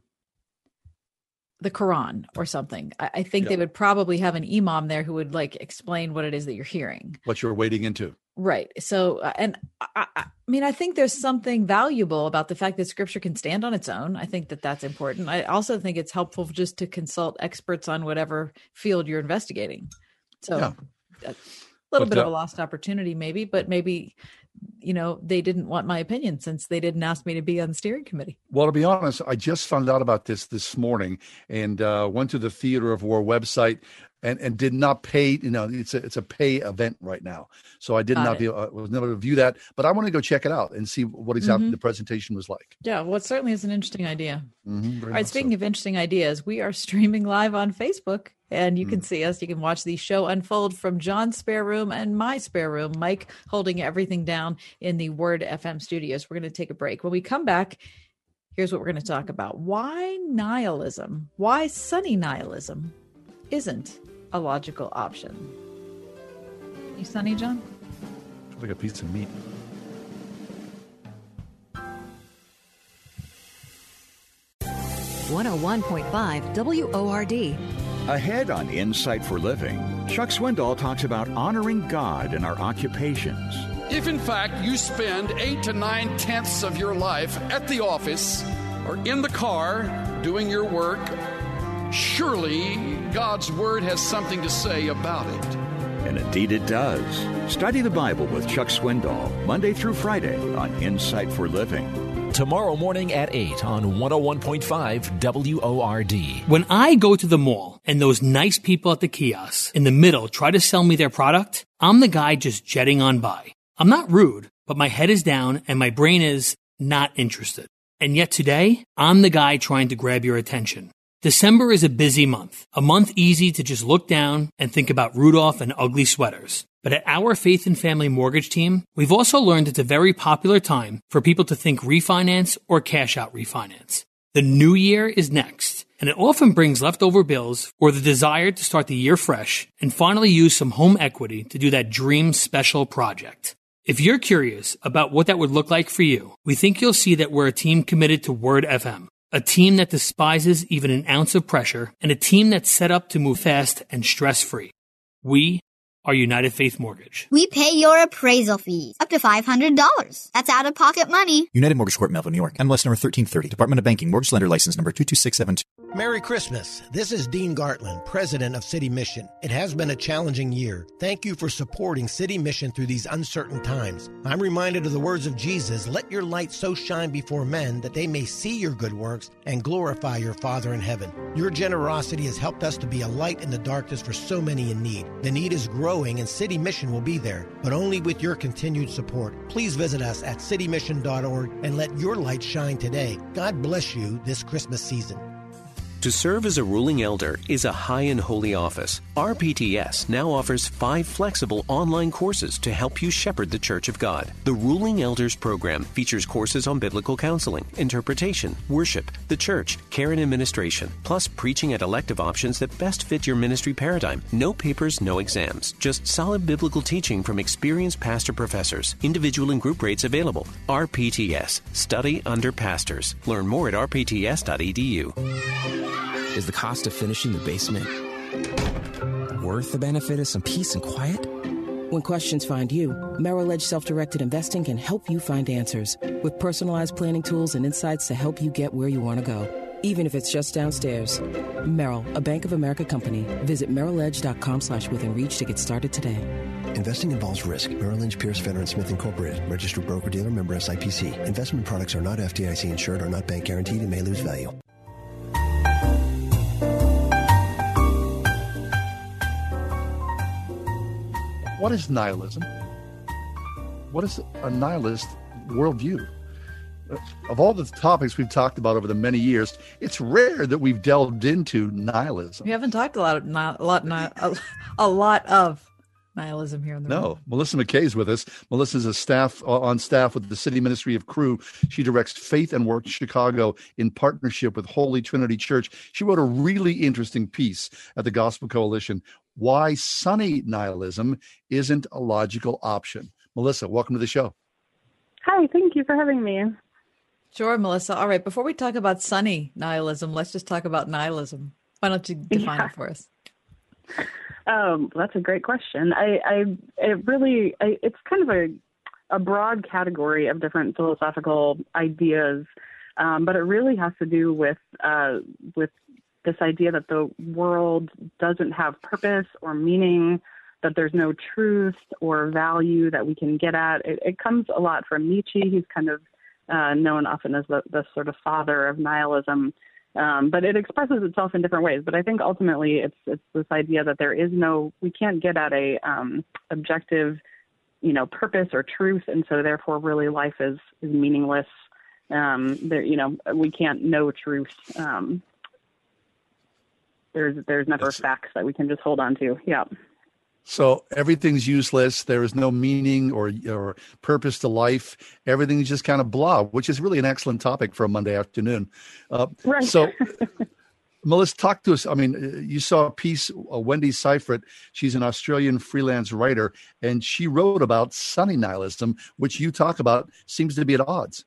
the quran or something i, I think Yeah. they would probably have an imam there who would like explain what it is that you're hearing What you're wading into. right so uh, and I, I I mean i think there's something valuable about the fact that scripture can stand on its own i think that that's important i also think it's helpful just to consult experts on whatever field you're investigating so Yeah. A little But, bit of a lost opportunity maybe but maybe you know they didn't want my opinion since they didn't ask me to be on the steering committee Well, to be honest, I just found out about this this morning and uh, went to the Theater of War website and, and did not pay. You know, it's a it's a pay event right now, so I did Got not it. be uh, was never to view that. But I want to go check it out and see what exactly Mhm. the presentation was like. yeah well it certainly is an interesting idea Mhm, All right, much so. speaking of interesting ideas, we are streaming live on Facebook and you Mm. can see us. You can watch the show unfold from John's spare room and my spare room, Mike holding everything down in the Word FM studios. We're going to take a break. When we come back, here's what we're going to talk about why nihilism, why sunny nihilism isn't a logical option. You sunny, John? It's like a piece of meat. One hundred one point five WORD. Ahead on Insight for Living, Chuck Swindoll talks about honoring God in our occupations. If in fact you spend eight to nine tenths of your life at the office or in the car doing your work, surely God's Word has something to say about it. And indeed it does. Study the Bible with Chuck Swindoll, Monday through Friday on Insight for Living. Tomorrow morning at 8 on 101.5 WORD. When I go to the mall and those nice people at the kiosks in the middle try to sell me their product, I'm the guy just jetting on by. I'm not rude, but my head is down and my brain is not interested. And yet today, I'm the guy trying to grab your attention. December is a busy month, a month easy to just look down and think about Rudolph and ugly sweaters. But at our Faith and Family Mortgage team, we've also learned it's a very popular time for people to think refinance or cash out refinance. The new year is next, and it often brings leftover bills or the desire to start the year fresh and finally use some home equity to do that dream special project. If you're curious about what that would look like for you, we think you'll see that we're a team committed to Word FM, a team that despises even an ounce of pressure, and a team that's set up to move fast and stress free. We are United Faith Mortgage. We pay your appraisal fees up to $500. That's out of pocket money. United Mortgage Corp, Melville, New York. MLS number 1330. Department of Banking. Mortgage Lender License number 22672. Merry Christmas. This is Dean Gartland, President of City Mission. It has been a challenging year. Thank you for supporting City Mission through these uncertain times. I'm reminded of the words of Jesus Let your light so shine before men that they may see your good works and glorify your Father in heaven. Your generosity has helped us to be a light in the darkness for so many in need. The need is growing and City Mission will be there, but only with your continued support. Please visit us at citymission.org and let your light shine today. God bless you this Christmas season. To serve as a ruling elder is a high and holy office. RPTS now offers five flexible online courses to help you shepherd the Church of God. The Ruling Elders program features courses on biblical counseling, interpretation, worship, the church, care and administration, plus preaching at elective options that best fit your ministry paradigm. No papers, no exams, just solid biblical teaching from experienced pastor professors. Individual and group rates available. RPTS, study under pastors. Learn more at rpts.edu. Is the cost of finishing the basement worth the benefit of some peace and quiet? When questions find you, Merrill Edge Self Directed Investing can help you find answers with personalized planning tools and insights to help you get where you want to go, even if it's just downstairs. Merrill, a Bank of America company. Visit merrilledge.com slash within reach to get started today. Investing involves risk. Merrill Lynch, Pierce, Fenner, and Smith Incorporated. Registered broker-dealer member SIPC. Investment products are not FDIC insured, are not bank guaranteed, and may lose value. What is nihilism? What is a nihilist worldview? Of all the topics we've talked about over the many years, it's rare that we've delved into nihilism. We haven't talked a lot of ni- a lot ni- a, a lot of nihilism here in the no. room. Malissa Mackey is with us. Malissa's a staff uh, on staff with the City Ministry of Cru She directs Faith and Work Chicago in partnership with Holy Trinity Church. She wrote a really interesting piece at the Gospel Coalition why sunny nihilism isn't a logical option. Malissa, welcome to the show. Hi, thank you for having me. Sure, Malissa. All right, before we talk about sunny nihilism, let's just talk about nihilism. Why don't you define yeah. it for us? Um, that's a great question. I, I it really, I, it's kind of a, a broad category of different philosophical ideas, um, but it really has to do with uh, with this idea that the world doesn't have purpose or meaning, that there's no truth or value that we can get at. It, it comes a lot from Nietzsche. He's kind of uh, known often as the, the sort of father of nihilism. Um, but it expresses itself in different ways. But I think ultimately it's it's this idea that there is no we can't get at a um, objective, you know, purpose or truth, and so therefore really life is is meaningless. Um, there, you know, we can't know truth. Um, there's there's never That's, facts that we can just hold on to. Yeah. So everything's useless. There is no meaning or or purpose to life. Everything's just kind of blah, which is really an excellent topic for a Monday afternoon. Uh, right. So, Malissa, talk to us. I mean, you saw a piece, uh, Wendy Syfret. She's an Australian freelance writer, and she wrote about sunny nihilism, which you talk about seems to be at odds.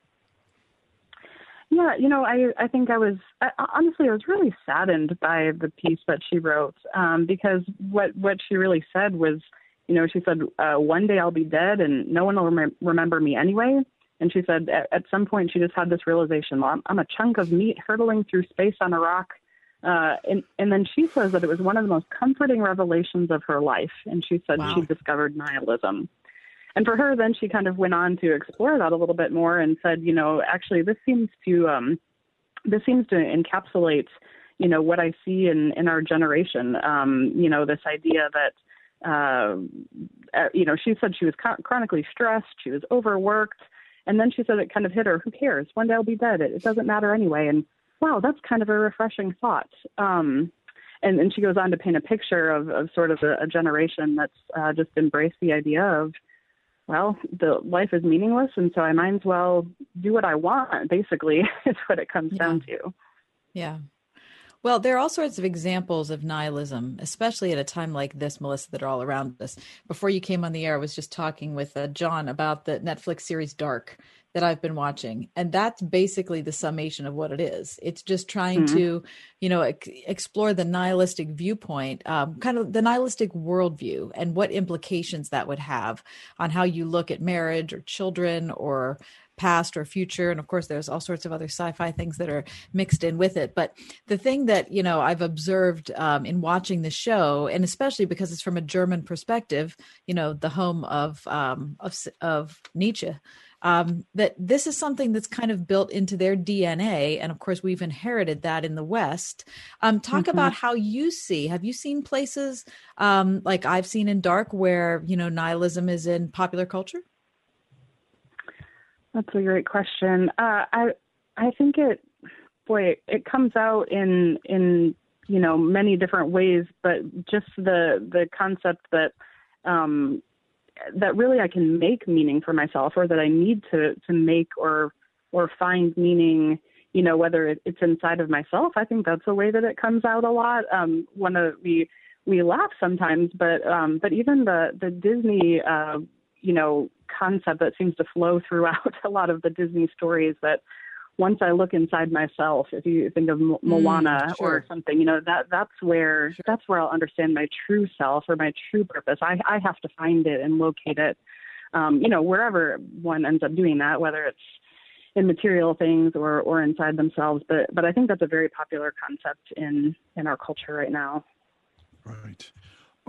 Yeah, you know, I I think I was I, honestly I was really saddened by the piece that she wrote um, because what what she really said was, you know, she said uh, one day I'll be dead and no one will rem- remember me anyway. And she said at, at some point she just had this realization: well, I'm, I'm a chunk of meat hurtling through space on a rock. Uh, and and then she says that it was one of the most comforting revelations of her life. And she said wow. she discovered nihilism. And for her, then she kind of went on to explore that a little bit more and said, you know, actually, this seems to um, this seems to encapsulate, you know, what I see in in our generation. Um, you know, this idea that. Uh, uh you know, she said she was chronically stressed, she was overworked, and then she said it kind of hit her. Who cares? One day I'll be dead. It, it doesn't matter anyway. And wow, that's kind of a refreshing thought. Um, and, and she goes on to paint a picture of, of sort of a, a generation that's uh, just embraced the idea of well, the life is meaningless, and so I might as well do what I want. Basically, is what it comes yeah. down to. Yeah. Well, there are all sorts of examples of nihilism, especially at a time like this, Malissa, that are all around us. Before you came on the air, I was just talking with uh, John about the Netflix series Dark, that I've been watching. And that's basically the summation of what it is. It's just trying mm-hmm. to, you know, ex- explore the nihilistic viewpoint, um, kind of the nihilistic worldview and what implications that would have on how you look at marriage or children or past or future and of course there's all sorts of other sci-fi things that are mixed in with it but the thing that you know i've observed um, in watching the show and especially because it's from a german perspective you know the home of um, of, of nietzsche um, that this is something that's kind of built into their DNA. And of course, we've inherited that in the West. Um, talk mm-hmm. about how you see, have you seen places um, like I've seen in Dark where, you know, nihilism is in popular culture? That's a great question. Uh, I, I think it, boy, it comes out in, in, you know, many different ways, but just the, the concept that, um, that really I can make meaning for myself or that I need to to make or or find meaning you know whether it's inside of myself. I think that's a way that it comes out a lot. Um one of we we laugh sometimes but um but even the the Disney uh you know concept that seems to flow throughout a lot of the Disney stories that once I look inside myself, if you think of Mo- mm, Moana mm, sure. or something, you know that that's where sure. that's where I'll understand my true self or my true purpose. I I have to find it and locate it. Um, you know, wherever one ends up doing that, whether it's in material things or or inside themselves. But but I think that's a very popular concept in in our culture right now. Right.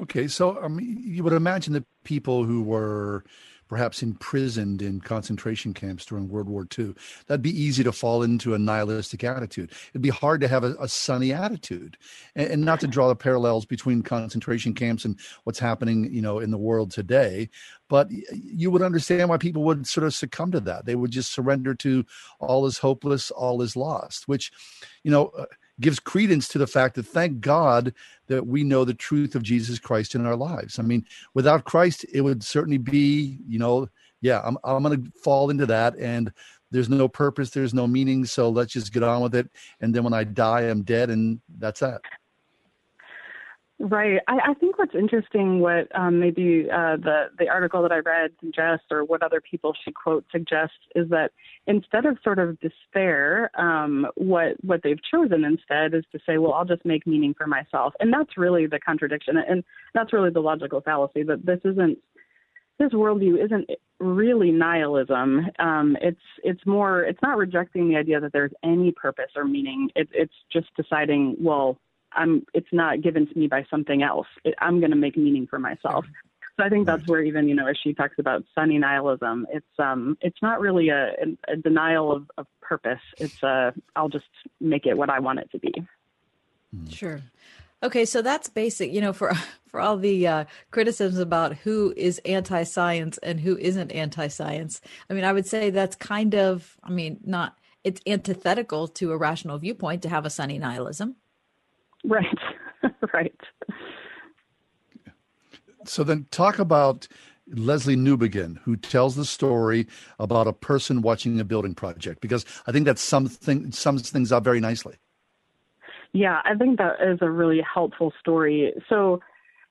Okay. So um, you would imagine that people who were perhaps imprisoned in concentration camps during World War II. That'd be easy to fall into a nihilistic attitude. It'd be hard to have a, a sunny attitude, and, and, not to draw the parallels between concentration camps and what's happening, you know, in the world today. But you would understand why people would sort of succumb to that. They would just surrender to all is hopeless, all is lost. Which, you know, uh, gives credence to the fact that thank God that we know the truth of Jesus Christ in our lives. I mean, without Christ, it would certainly be, you know, yeah, I'm I'm going to fall into that and there's no purpose, there's no meaning, so let's just get on with it and then when I die I'm dead and that's that. Right. I, I think what's interesting, what um, maybe uh, the the article that I read suggests, or what other people she quotes suggests, is that instead of sort of despair, um, what what they've chosen instead is to say, well, I'll just make meaning for myself, and that's really the contradiction, and that's really the logical fallacy that this isn't this worldview isn't really nihilism. Um, it's it's more it's not rejecting the idea that there's any purpose or meaning. It, it's just deciding, well, I'm it's not given to me by something else. It, I'm going to make meaning for myself. So I think that's where even you know as she talks about sunny nihilism, it's um it's not really a, a denial of, of purpose. It's uh I'll just make it what I want it to be. Sure. Okay, so that's basic. You know, for for all the uh, criticisms about who is anti-science and who isn't anti-science, I mean, I would say that's kind of, I mean, not it's antithetical to a rational viewpoint to have a sunny nihilism. Right. right. So then talk about Lesslie Newbigin, who tells the story about a person watching a building project, because I think that something sums things up very nicely. Yeah, I think that is a really helpful story. So,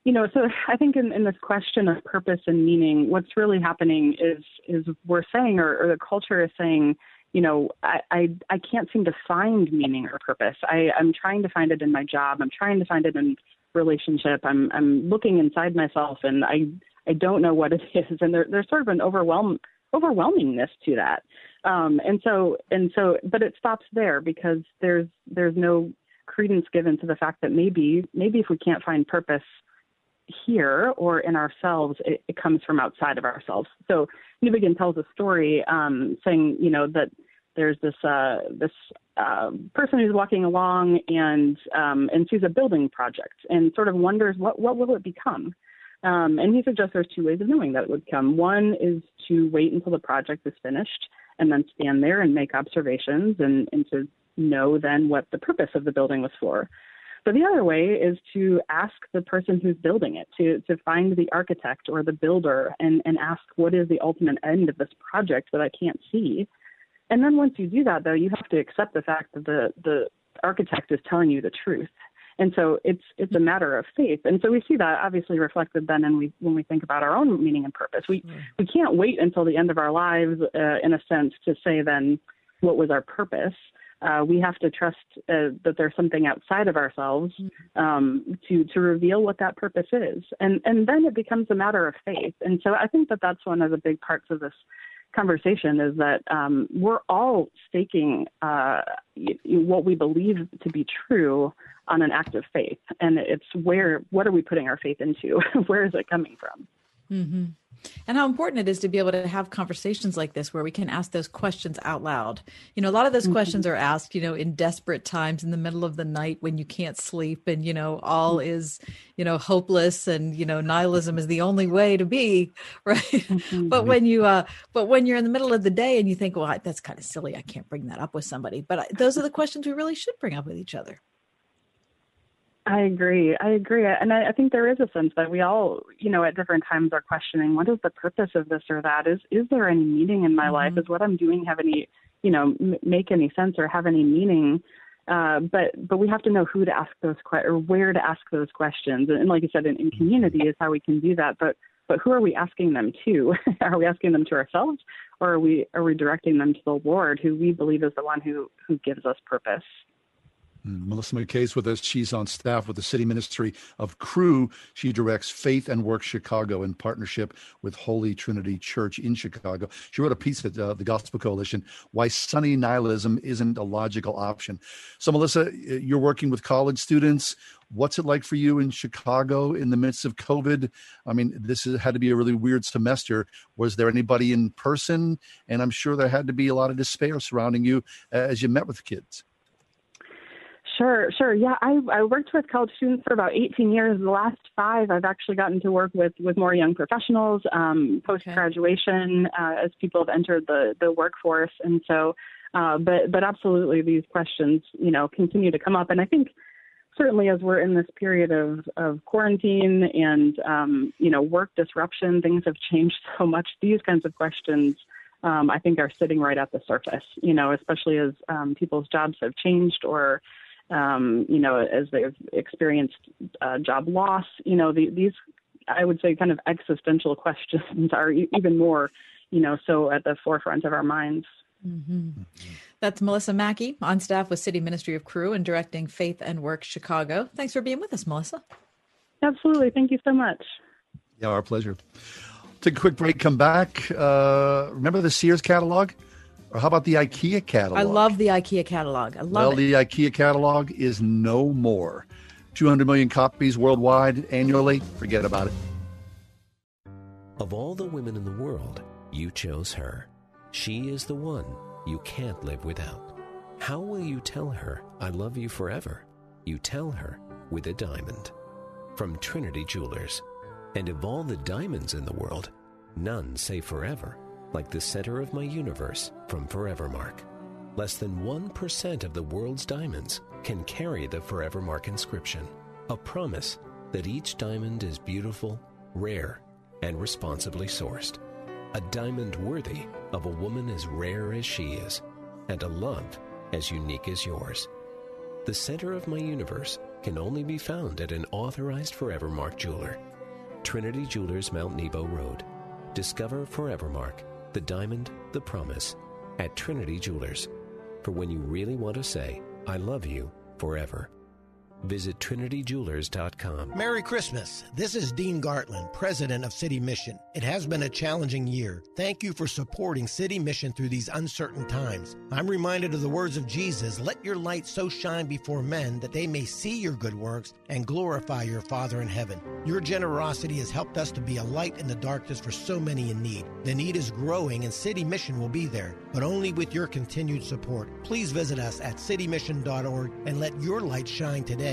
you know, so I think in, in this question of purpose and meaning, what's really happening is is we're saying, or, or the culture is saying, you know, I, I I can't seem to find meaning or purpose. I, I'm trying to find it in my job. I'm trying to find it in relationship. I'm I'm looking inside myself and I I don't know what it is. And there, there's sort of an overwhelm overwhelmingness to that. Um, and so and so but it stops there because there's there's no credence given to the fact that maybe maybe if we can't find purpose here or in ourselves, it, it comes from outside of ourselves. So Newbigin tells a story um, saying, you know, that there's this uh, this uh, person who's walking along and um, and sees a building project and sort of wonders what what will it become. Um, and he suggests there's two ways of knowing that it would come. One is to wait until the project is finished and then stand there and make observations and, and to know then what the purpose of the building was for. But the other way is to ask the person who's building it, to, to find the architect or the builder and, and ask what is the ultimate end of this project that I can't see. And then once you do that, though, you have to accept the fact that the, the architect is telling you the truth. And so it's it's a matter of faith. And so we see that obviously reflected then and we, when we think about our own meaning and purpose. We, mm. we can't wait until the end of our lives, uh, in a sense, to say then what was our purpose uh, we have to trust uh, that there's something outside of ourselves mm-hmm. um, to to reveal what that purpose is, and and then it becomes a matter of faith. And so I think that that's one of the big parts of this conversation is that um, we're all staking uh, what we believe to be true on an act of faith, and it's where what are we putting our faith into? where is it coming from? Mm-hmm and how important it is to be able to have conversations like this where we can ask those questions out loud. You know, a lot of those mm-hmm. questions are asked, you know, in desperate times in the middle of the night when you can't sleep and, you know, all mm-hmm. is, you know, hopeless and, you know, nihilism is the only way to be, right? Mm-hmm. but when you, uh, but when you're in the middle of the day and you think, well, that's kind of silly, I can't bring that up with somebody. But those are the questions we really should bring up with each other. I agree. I agree. And I, I think there is a sense that we all, you know, at different times are questioning what is the purpose of this or that? Is is there any meaning in my mm-hmm. life? Is what I'm doing have any, you know, m- make any sense or have any meaning? Uh, but but we have to know who to ask those que- or where to ask those questions. And, and like you said, in, in community is how we can do that. But but who are we asking them to? are we asking them to ourselves, or are we are we directing them to the Lord, who we believe is the one who who gives us purpose? Mm, Mackey is with us. She's on staff with the City Ministry of Cru. She directs Faith and Work Chicago in partnership with Holy Trinity Church in Chicago. She wrote a piece at uh, the Gospel Coalition, Why Sunny Nihilism Isn't a Logical Option. So, Malissa, you're working with college students. What's it like for you in Chicago in the midst of COVID? I mean, this had to be a really weird semester. Was there anybody in person? And I'm sure there had to be a lot of despair surrounding you as you met with kids. Sure, sure. Yeah, I, I worked with college students for about 18 years. The last five, I've actually gotten to work with, with more young professionals um, post graduation uh, as people have entered the, the workforce. And so Uh, but but absolutely, these questions, you know, continue to come up, and I think certainly as we're in this period of, of quarantine and um, you know work disruption, things have changed so much. These kinds of questions, um, I think, are sitting right at the surface. You know, especially as um, people's jobs have changed or um, you know as they've experienced uh, job loss. You know, the, these I would say kind of existential questions are e- even more you know so at the forefront of our minds. Mm-hmm. That's Malissa Mackey, on staff with City Ministry of Cru and directing Faith and Work Chicago. Thanks for being with us, Malissa. Absolutely. Thank you so much. Yeah, our pleasure. Take a quick break, come back. Uh, remember the Sears catalog? Or how about the IKEA catalog? I love the IKEA catalog. I love well, it. the IKEA catalog is no more. 200 million copies worldwide annually. Forget about it. Of all the women in the world, you chose her. She is the one you can't live without. How will you tell her, I love you forever? You tell her with a diamond. From Trinity Jewelers. And of all the diamonds in the world, none say forever, like the center of my universe from Forevermark. Less than 1% of the world's diamonds can carry the Forevermark inscription, a promise that each diamond is beautiful, rare, and responsibly sourced. A diamond worthy of a woman as rare as she is, and a love as unique as yours. The center of my universe can only be found at an authorized Forevermark jeweler. Trinity Jewelers, Mount Nebo Road. Discover Forevermark, the diamond, the promise, at Trinity Jewelers. For when you really want to say, I love you forever. Visit TrinityJewelers.com. Merry Christmas. This is Dean Gartland, president of City Mission. It has been a challenging year. Thank you for supporting City Mission through these uncertain times. I'm reminded of the words of Jesus let your light so shine before men that they may see your good works and glorify your Father in heaven. Your generosity has helped us to be a light in the darkness for so many in need. The need is growing, and City Mission will be there, but only with your continued support. Please visit us at citymission.org and let your light shine today.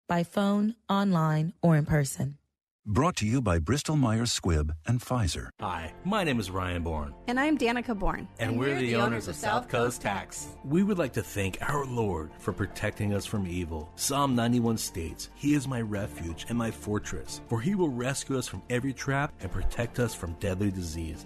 by phone, online, or in person. Brought to you by Bristol Myers Squibb and Pfizer. Hi, my name is Ryan Bourne. And I'm Danica Bourne. And, and we're, we're, the, the owners of South Coast Tax. We would like to thank our Lord for protecting us from evil. Psalm 91 states, He is my refuge and my fortress, for He will rescue us from every trap and protect us from deadly disease.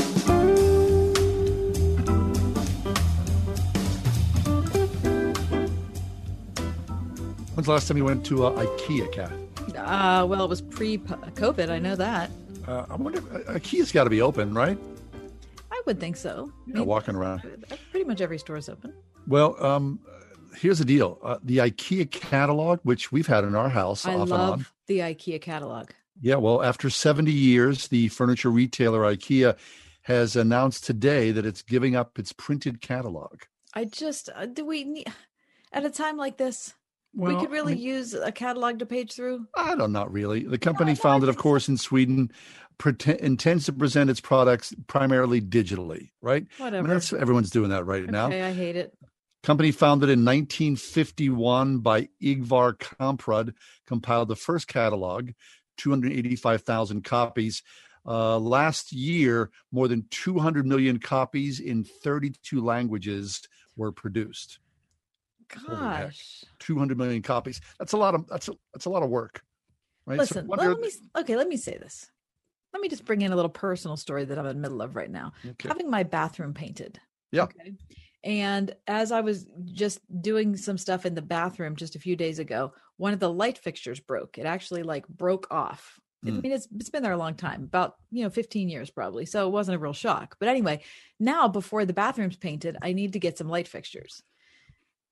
When's the last time you went to uh, IKEA, Kat? Uh, well, it was pre-COVID. I know that. Uh, I wonder. If, uh, IKEA's got to be open, right? I would think so. Yeah, I mean, walking around. Pretty much every store is open. Well, um, here's the deal: uh, the IKEA catalog, which we've had in our house I off love and on. the IKEA catalog. Yeah, well, after 70 years, the furniture retailer IKEA has announced today that it's giving up its printed catalog. I just uh, do we need at a time like this. Well, we could really I mean- use a catalog to page through. I don't, not really. The company, founded, of course, in Sweden, pretend, intends to present its products primarily digitally. Right? I Whatever. mean, that's everyone's doing that right now. Okay, I hate it. Company founded in 1951 by Ingvar Kamprad, compiled the first catalog, 285,000 copies. Uh, last year, more than 200 million copies in 32 languages were produced. gosh. 200 million copies. That's a lot of that's a, that's a lot of work. Right? Listen, wonder- let me okay, let me say this. Let me just bring in a little personal story that I'm in the middle of right now. Okay. Having my bathroom painted. Yeah. And as I was just doing some stuff in the bathroom just a few days ago, one of the light fixtures broke. It actually like broke off. I Mm. mean, it's it's been there a long time, about you know, 15 years probably. So it wasn't a real shock. But anyway, now before the bathroom's painted, I need to get some light fixtures.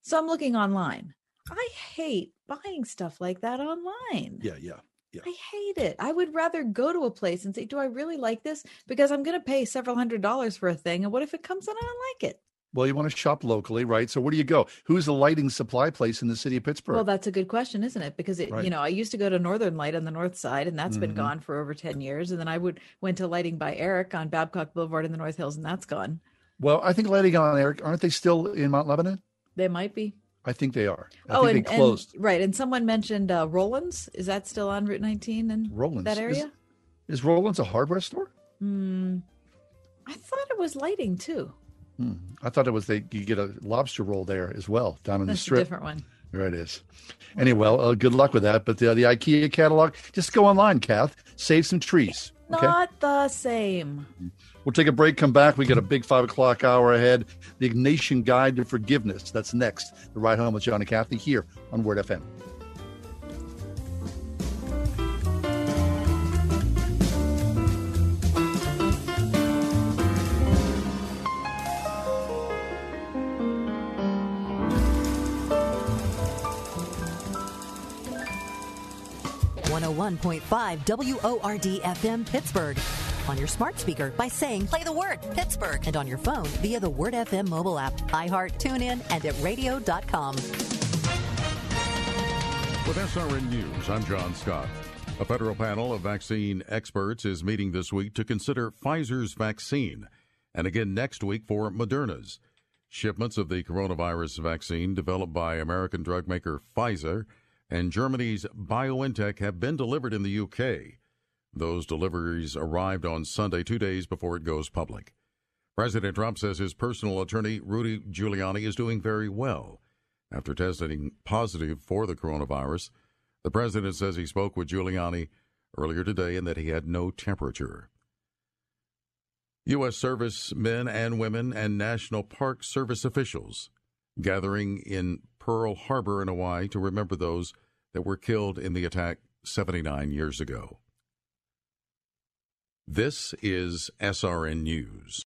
So I'm looking online. I hate buying stuff like that online. Yeah, yeah. Yeah. I hate it. I would rather go to a place and say, "Do I really like this?" Because I'm going to pay several hundred dollars for a thing, and what if it comes and I don't like it? Well, you want to shop locally, right? So where do you go? Who's the lighting supply place in the city of Pittsburgh? Well, that's a good question, isn't it? Because it, Right. you know, I used to go to Northern Light on the north side, and that's been Mhm. gone for over ten years. And then I would went to Lighting by Eric on Babcock Boulevard in the North Hills, and that's gone. well, I think Lighting on Eric, aren't they still in Mount Lebanon? They might be. I think they are. I oh, think and, they closed. and right, and someone mentioned uh, Roland's. Is that still on Route 19 in Roland's. that Is- area? Is Roland's a hardware store? Hmm. I thought it was lighting too. Hmm. I thought it was they you get a lobster roll there as well down in the strip. That's a strip. different one. There it is. Anyway, well, uh, good luck with that. But the, the IKEA catalog, just go online, Kath. Save some trees. Okay. Not the same. We'll take a break, come back. We got a big five o'clock hour ahead. The Ignatian Guide to Forgiveness. That's next. The Ride Home with John and Kathy here on Word FM. One hundred one point five WORD FM Pittsburgh. On your smart speaker by saying play the word Pittsburgh and on your phone via the Word FM mobile app, iHeart, TuneIn, and at radio.com. With SRN News, I'm John Scott. A federal panel of vaccine experts is meeting this week to consider Pfizer's vaccine and again next week for Moderna's. Shipments of the coronavirus vaccine developed by American drug maker Pfizer and Germany's BioNTech have been delivered in the UK. Those deliveries arrived on Sunday, two days before it goes public. President Trump says his personal attorney, Rudy Giuliani, is doing very well. After testing positive for the coronavirus, the president says he spoke with Giuliani earlier today and that he had no temperature. U.S. servicemen and women and National Park Service officials gathering in Pearl Harbor in Hawaii to remember those that were killed in the attack 79 years ago. This is SRN News.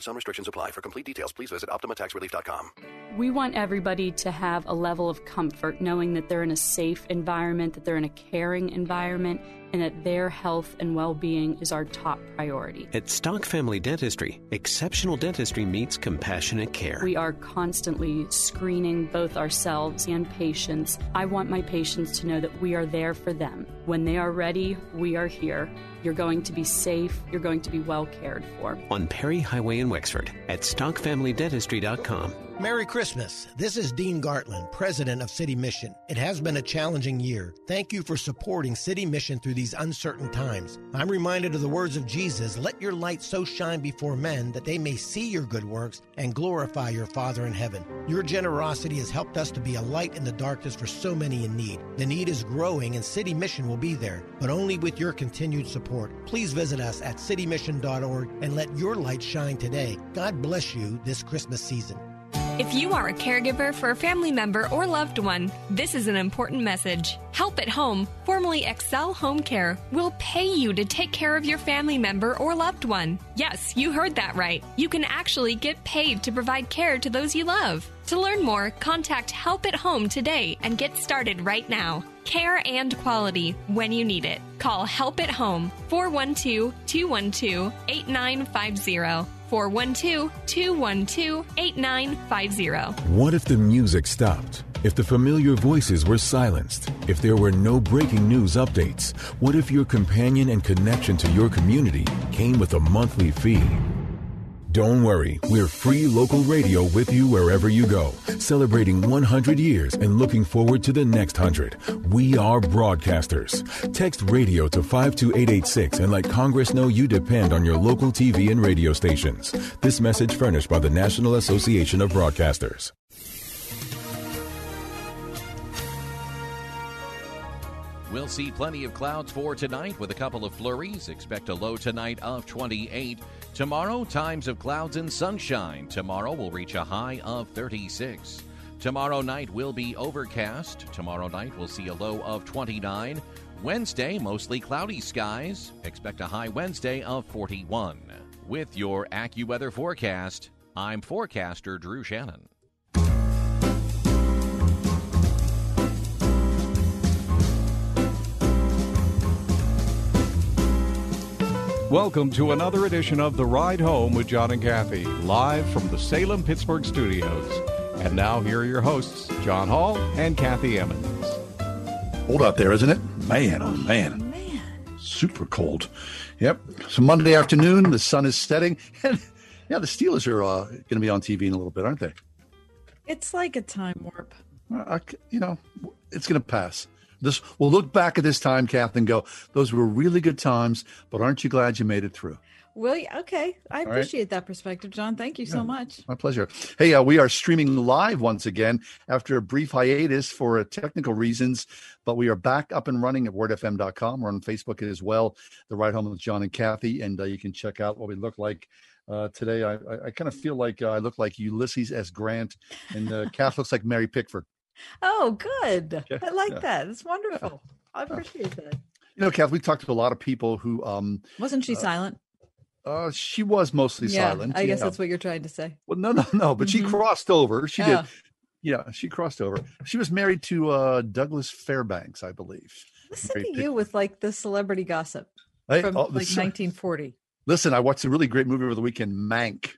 Some restrictions apply. For complete details, please visit OptimaTaxRelief.com. We want everybody to have a level of comfort knowing that they're in a safe environment, that they're in a caring environment, and that their health and well being is our top priority. At Stock Family Dentistry, exceptional dentistry meets compassionate care. We are constantly screening both ourselves and patients. I want my patients to know that we are there for them. When they are ready, we are here. You're going to be safe, you're going to be well cared for. On Perry Highway in Wexford at StockFamilyDentistry.com. Merry Christmas. This is Dean Gartland, President of City Mission. It has been a challenging year. Thank you for supporting City Mission through these uncertain times. I'm reminded of the words of Jesus Let your light so shine before men that they may see your good works and glorify your Father in heaven. Your generosity has helped us to be a light in the darkness for so many in need. The need is growing, and City Mission will be there, but only with your continued support. Please visit us at citymission.org and let your light shine today. God bless you this Christmas season. If you are a caregiver for a family member or loved one, this is an important message. Help at Home, formerly Excel Home Care, will pay you to take care of your family member or loved one. Yes, you heard that right. You can actually get paid to provide care to those you love. To learn more, contact Help at Home today and get started right now. Care and quality when you need it. Call Help at Home 412 212 8950. 412 212 8950. What if the music stopped? If the familiar voices were silenced? If there were no breaking news updates? What if your companion and connection to your community came with a monthly fee? Don't worry, we're free local radio with you wherever you go, celebrating 100 years and looking forward to the next 100. We are broadcasters. Text radio to 52886 and let Congress know you depend on your local TV and radio stations. This message furnished by the National Association of Broadcasters. We'll see plenty of clouds for tonight with a couple of flurries. Expect a low tonight of 28. Tomorrow, times of clouds and sunshine. Tomorrow will reach a high of 36. Tomorrow night will be overcast. Tomorrow night we'll see a low of 29. Wednesday, mostly cloudy skies. Expect a high Wednesday of 41. With your AccuWeather forecast, I'm forecaster Drew Shannon. Welcome to another edition of The Ride Home with John and Kathy, live from the Salem Pittsburgh studios. And now, here are your hosts, John Hall and Kathy Emmons. Cold out there, isn't it? Man, oh man. man. Super cold. Yep. So Monday afternoon, the sun is setting. And yeah, the Steelers are uh, going to be on TV in a little bit, aren't they? It's like a time warp. Uh, you know, it's going to pass. This we'll look back at this time, Kath, and go, those were really good times, but aren't you glad you made it through? Well, okay. I right. appreciate that perspective, John. Thank you so much. My pleasure. Hey, uh, we are streaming live once again after a brief hiatus for uh, technical reasons, but we are back up and running at wordfm.com. We're on Facebook as well, The Ride Home with John and Kathy, and uh, you can check out what we look like uh, today. I, I, I kind of feel like uh, I look like Ulysses S. Grant, and uh, Kath looks like Mary Pickford. Oh, good. Yeah, I like yeah. that. It's wonderful. I appreciate that. You know, Kath, we talked to a lot of people who. um Wasn't she uh, silent? Uh, she was mostly yeah, silent. I guess yeah. that's what you're trying to say. Well, no, no, no. But she Mhm. crossed over. She Yeah. did. Yeah, she crossed over. She was married to uh, Douglas Fairbanks, I believe. Listen Mary to Pick- you with like the celebrity gossip Hey, from oh, like this- 1940. Listen, I watched a really great movie over the weekend, Mank,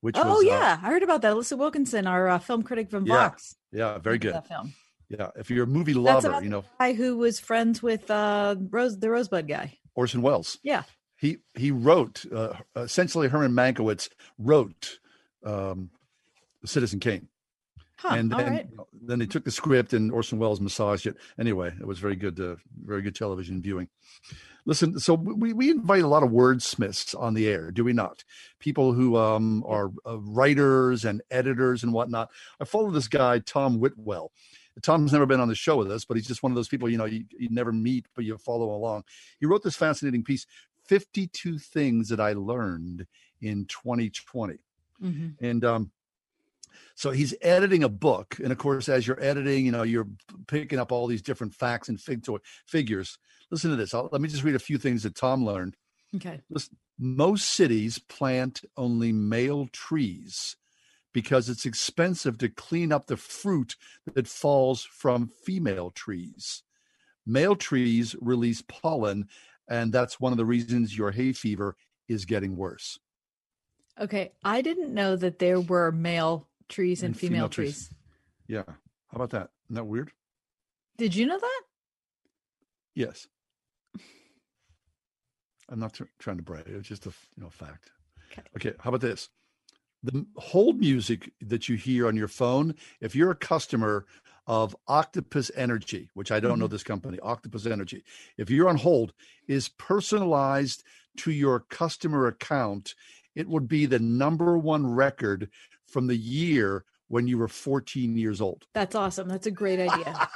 which Oh was uh, yeah, I heard about that. Alissa Wilkinson, our uh, film critic from yeah, Vox. Yeah, very good. That film. Yeah, if you're a movie lover, you know the guy who was friends with uh, Rose, the Rosebud guy. Orson Welles. Yeah. He he wrote uh, essentially Herman Mankiewicz wrote um, Citizen Kane. Huh, and then, right. then they took the script and Orson Welles massaged it. Anyway, it was very good, uh, very good television viewing. Listen, so we, we invite a lot of wordsmiths on the air, do we not? People who um, are uh, writers and editors and whatnot. I follow this guy, Tom Whitwell. Tom's never been on the show with us, but he's just one of those people, you know, you, you never meet, but you follow along. He wrote this fascinating piece 52 Things That I Learned in 2020. Mm-hmm. And um, so he's editing a book, and of course, as you're editing, you know, you're picking up all these different facts and fig- figures. Listen to this. I'll, let me just read a few things that Tom learned. Okay. Listen, most cities plant only male trees because it's expensive to clean up the fruit that falls from female trees. Male trees release pollen, and that's one of the reasons your hay fever is getting worse. Okay, I didn't know that there were male trees and, And female, female trees. trees. Yeah. How about that? Isn't that weird? Did you know that? Yes. I'm not tr- trying to brag. It's just a you know fact. Okay. How about this? The hold music that you hear on your phone. If you're a customer of Octopus Energy, which I don't know Mhm. this company, Octopus Energy, if you're on hold, is personalized to your customer account. It would be the number one record from the year when you were 14 years old. That's awesome. That's a great idea.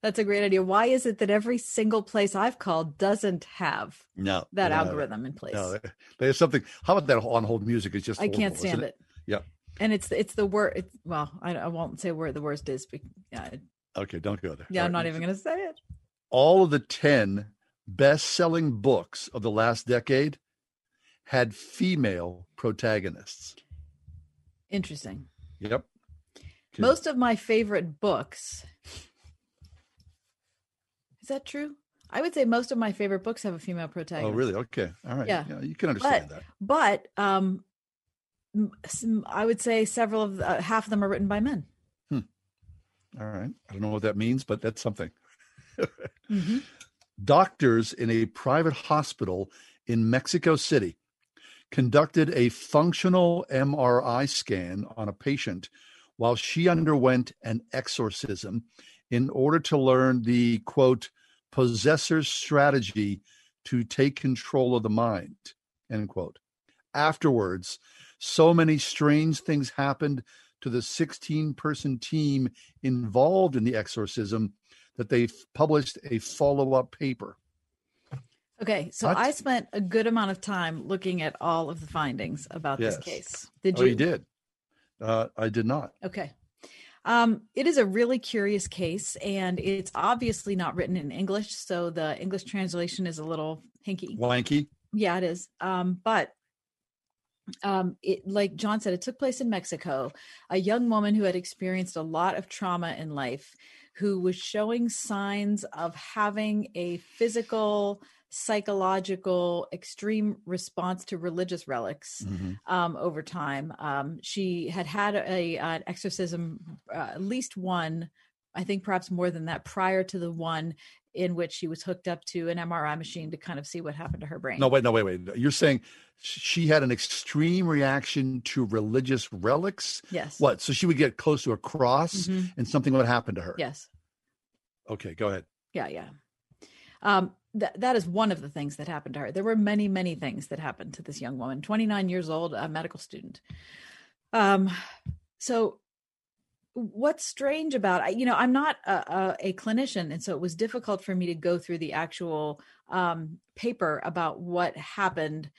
That's a great idea. Why is it that every single place I've called doesn't have No, that they don't have it. algorithm in place? No, they- they have something. How about that on hold music? It's just I can't stand isn't it. Yeah. and it's it's the word. It's, well, I, I won't say where the worst is. But yeah, Okay, don't go there. yeah, All I'm right. not even going to say it. All of the 10 best selling books of the last decade had female protagonists. Interesting. Yep. Most of my favorite books. Is that true? I would say most of my favorite books have a female protagonist. Oh, really? Okay. All right. Yeah. you can understand but, that. But um, some- I would say several of uh, half of them are written by men. All right. I don't know what that means, but that's something. Mm-hmm. Doctors in a private hospital in Mexico City conducted a functional MRI scan on a patient while she underwent an exorcism in order to learn the quote possessor's strategy to take control of the mind end quote. Afterwards so many strange things happened to the 16 person team involved in the exorcism that they published a follow-up paper Okay, so What? I spent a good amount of time looking at all of the findings about Yes. this case. Did oh you? you did uh, i did not Okay. Um, it is a really curious case, and it's obviously not written in English, so the English translation is a little hinky. wanky Yeah, it is. Um, but um, it like John said, it took place in Mexico. A young woman who had experienced a lot of trauma in life, who was showing signs of having a physical, psychological, extreme response to religious relics um, over time. Um, she had had a an exorcism, uh, at least one, I think perhaps more than that, prior to the one in which she was hooked up to an MRI machine to kind of see what happened to her brain. no wait no wait wait you're saying she had an extreme reaction to religious relics Yes. what so she would get close to a cross Mhm. and something would happen to her Yes. okay go ahead Yeah, yeah. Um, that that is one of the things that happened to her. There were many, many things that happened to this young woman, 29 years old, a medical student. Um, so what's strange about I, you know i'm not a, a, a clinician and so it was difficult for me to go through the actual um, paper about what happened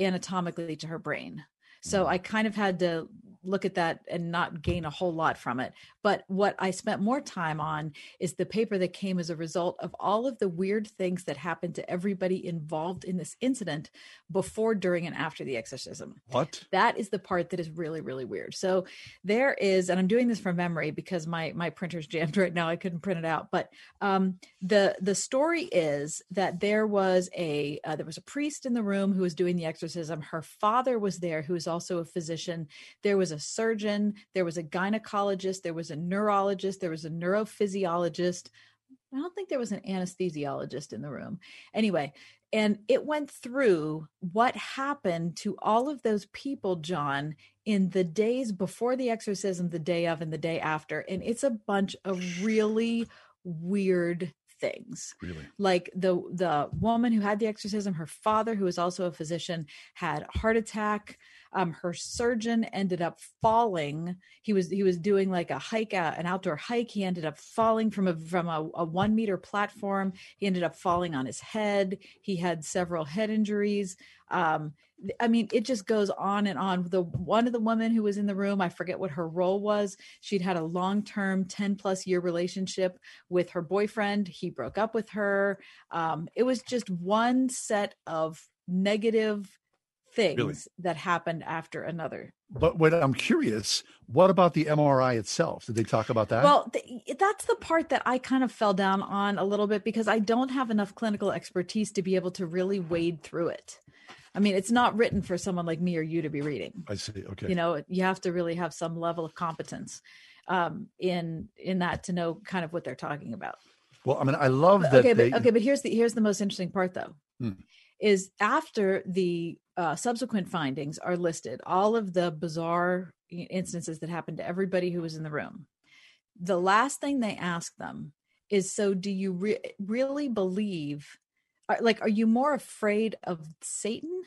anatomically to her brain so i kind of had to look at that and not gain a whole lot from it. But what i spent more time on is the paper that came as a result of all of the weird things that happened to everybody involved in this incident before during and after the exorcism. What? That is the part that is really really weird. So there is and i'm doing this from memory because my my printer's jammed right now. I couldn't print it out. But um the the story is that there was a uh, there was a priest in the room who was doing the exorcism. Her father was there who is also a physician. There was a surgeon there was a gynecologist there was a neurologist there was a neurophysiologist I don't think there was an anesthesiologist in the room. Anyway, and it went through what happened to all of those people, John, in the days before the exorcism, the day of, and the day after. And it's a bunch of really weird things really like the the woman who had the exorcism her father who was also a physician had a heart attack um her surgeon ended up falling. He was he was doing like a hike uh, an outdoor hike. He ended up falling from a from a, a one meter platform. He ended up falling on his head. He had several head injuries. Um i mean it just goes on and on. The one of the women who was in the room i forget what her role was. She'd had a long-term 10 plus year relationship with her boyfriend. He broke up with her. Um it was just one set of negative things Really? that happened after another but what i'm curious what about the mri itself did they talk about that Well, th- that's the part that I kind of fell down on a little bit because I don't have enough clinical expertise to be able to really wade through it. I mean, it's not written for someone like me or you to be reading. i see okay You know, you have to really have some level of competence um, in in that to know kind of what they're talking about. well i mean i love that okay, they but okay, but here's the here's the most interesting part though. Hmm. Is after the uh, subsequent findings are listed, all of the bizarre instances that happened to everybody who was in the room. The last thing they ask them is, "So, do you re- really believe? Are, like, are you more afraid of Satan,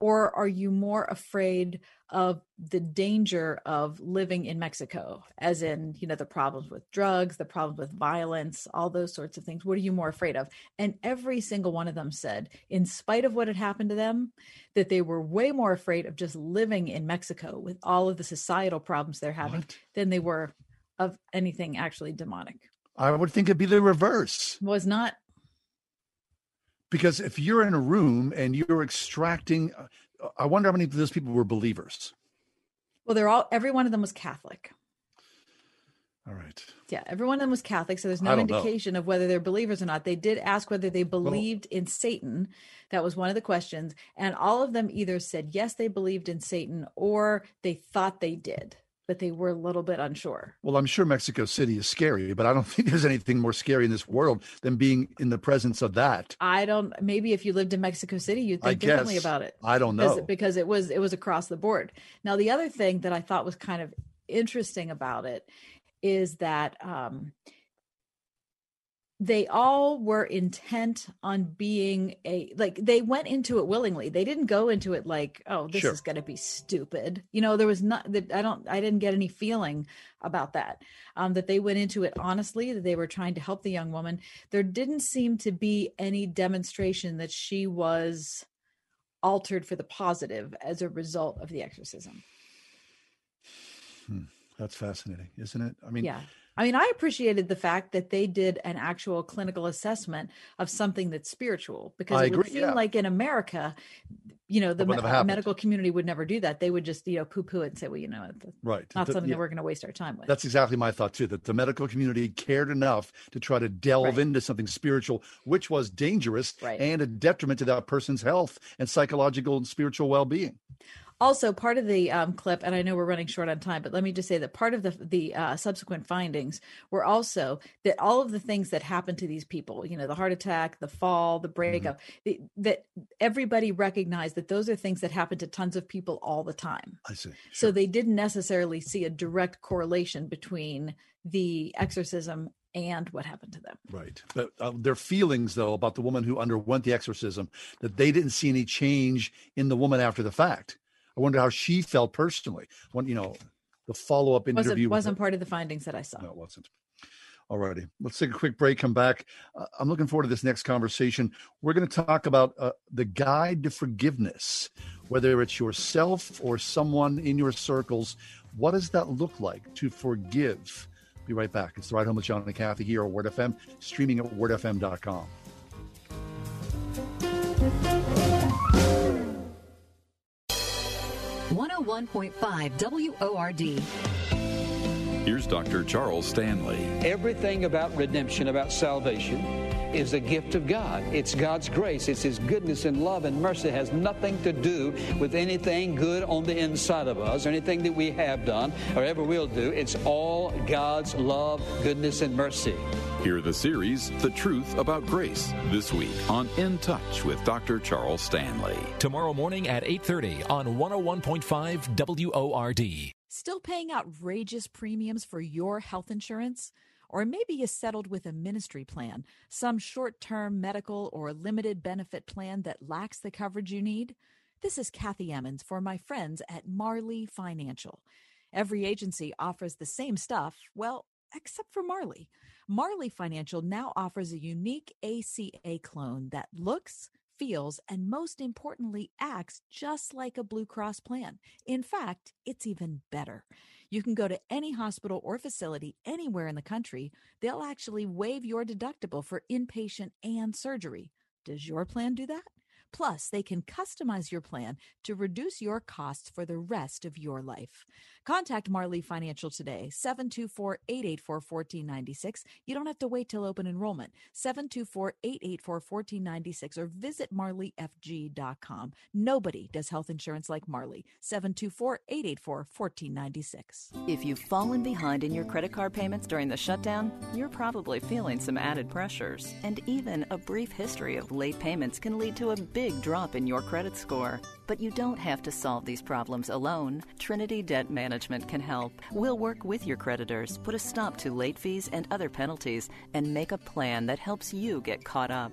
or are you more afraid of the danger of living in Mexico, as in, you know, the problems with drugs, the problems with violence, all those sorts of things? What are you more afraid of? And every single one of them said, in spite of what had happened to them, that they were way more afraid of just living in Mexico with all of the societal problems they're having what? than they were of anything actually demonic. I would think it'd be the reverse. Was not because if you're in a room and you're extracting uh, i wonder how many of those people were believers. Well they're all every one of them was catholic. All right. Yeah every one of them was catholic so there's no indication know. of whether they're believers or not. They did ask whether they believed well, in satan. That was one of the questions and all of them either said yes they believed in satan or they thought they did but they were a little bit unsure. Well, I'm sure Mexico City is scary, but I don't think there's anything more scary in this world than being in the presence of that. I don't. Maybe if you lived in Mexico City, you'd think differently about it. I don't know because, because it was it was across the board. Now, the other thing that I thought was kind of interesting about it is that um, they all were intent on being a like they went into it willingly. They didn't go into it like oh this sure. is going to be stupid. You know there was not that i don't i didn't get any feeling about that um that they went into it honestly that they were trying to help the young woman. There didn't seem to be any demonstration that she was altered for the positive as a result of the exorcism. Hmm. that's fascinating isn't it? I mean yeah I mean, I appreciated the fact that they did an actual clinical assessment of something that's spiritual because I it would seem yeah. like in America, you know, the me- medical community would never do that. They would just, you know, poo poo it and say, well, you know, right. not the, something yeah. that we're going to waste our time with. That's exactly my thought too, that the medical community cared enough to try to delve right. into something spiritual, which was dangerous right. and a detriment to that person's health and psychological and spiritual well being. Also, part of the um, clip, and I know we're running short on time, but let me just say that part of the the uh, subsequent findings were also that all of the things that happened to these people, you know, the heart attack, the fall, the breakup, mm-hmm. the, that everybody recognized that those are things that happen to tons of people all the time. I see. Sure. So they didn't necessarily see a direct correlation between the exorcism and what happened to them. Right. But uh, their feelings, though, about the woman who underwent the exorcism, that they didn't see any change in the woman after the fact. I wonder how she felt personally. When you know, the follow up interview wasn't, wasn't part of the findings that I saw. No, it wasn't. Alrighty, let's take a quick break. Come back. Uh, I'm looking forward to this next conversation. We're going to talk about uh, the guide to forgiveness, whether it's yourself or someone in your circles. What does that look like to forgive? Be right back. It's the Ride Home with John and Kathy here at Word FM, streaming at wordfm.com. 101.5 WORD. Here's Dr. Charles Stanley. Everything about redemption, about salvation, is a gift of God. It's God's grace. It's His goodness and love and mercy. It has nothing to do with anything good on the inside of us or anything that we have done or ever will do. It's all God's love, goodness, and mercy. Hear the series, The Truth About Grace, this week on In Touch with Dr. Charles Stanley. Tomorrow morning at 8.30 on 101.5 WORD. Still paying outrageous premiums for your health insurance? Or maybe you settled with a ministry plan, some short term medical or limited benefit plan that lacks the coverage you need? This is Kathy Emmons for my friends at Marley Financial. Every agency offers the same stuff, well, except for Marley. Marley Financial now offers a unique ACA clone that looks, feels, and most importantly, acts just like a Blue Cross plan. In fact, it's even better. You can go to any hospital or facility anywhere in the country. They'll actually waive your deductible for inpatient and surgery. Does your plan do that? Plus, they can customize your plan to reduce your costs for the rest of your life. Contact Marley Financial today, 724 884 1496. You don't have to wait till open enrollment, 724 884 1496, or visit marleyfg.com. Nobody does health insurance like Marley, 724 884 1496. If you've fallen behind in your credit card payments during the shutdown, you're probably feeling some added pressures. And even a brief history of late payments can lead to a big drop in your credit score. But you don't have to solve these problems alone. Trinity Debt Management can help. We'll work with your creditors, put a stop to late fees and other penalties, and make a plan that helps you get caught up.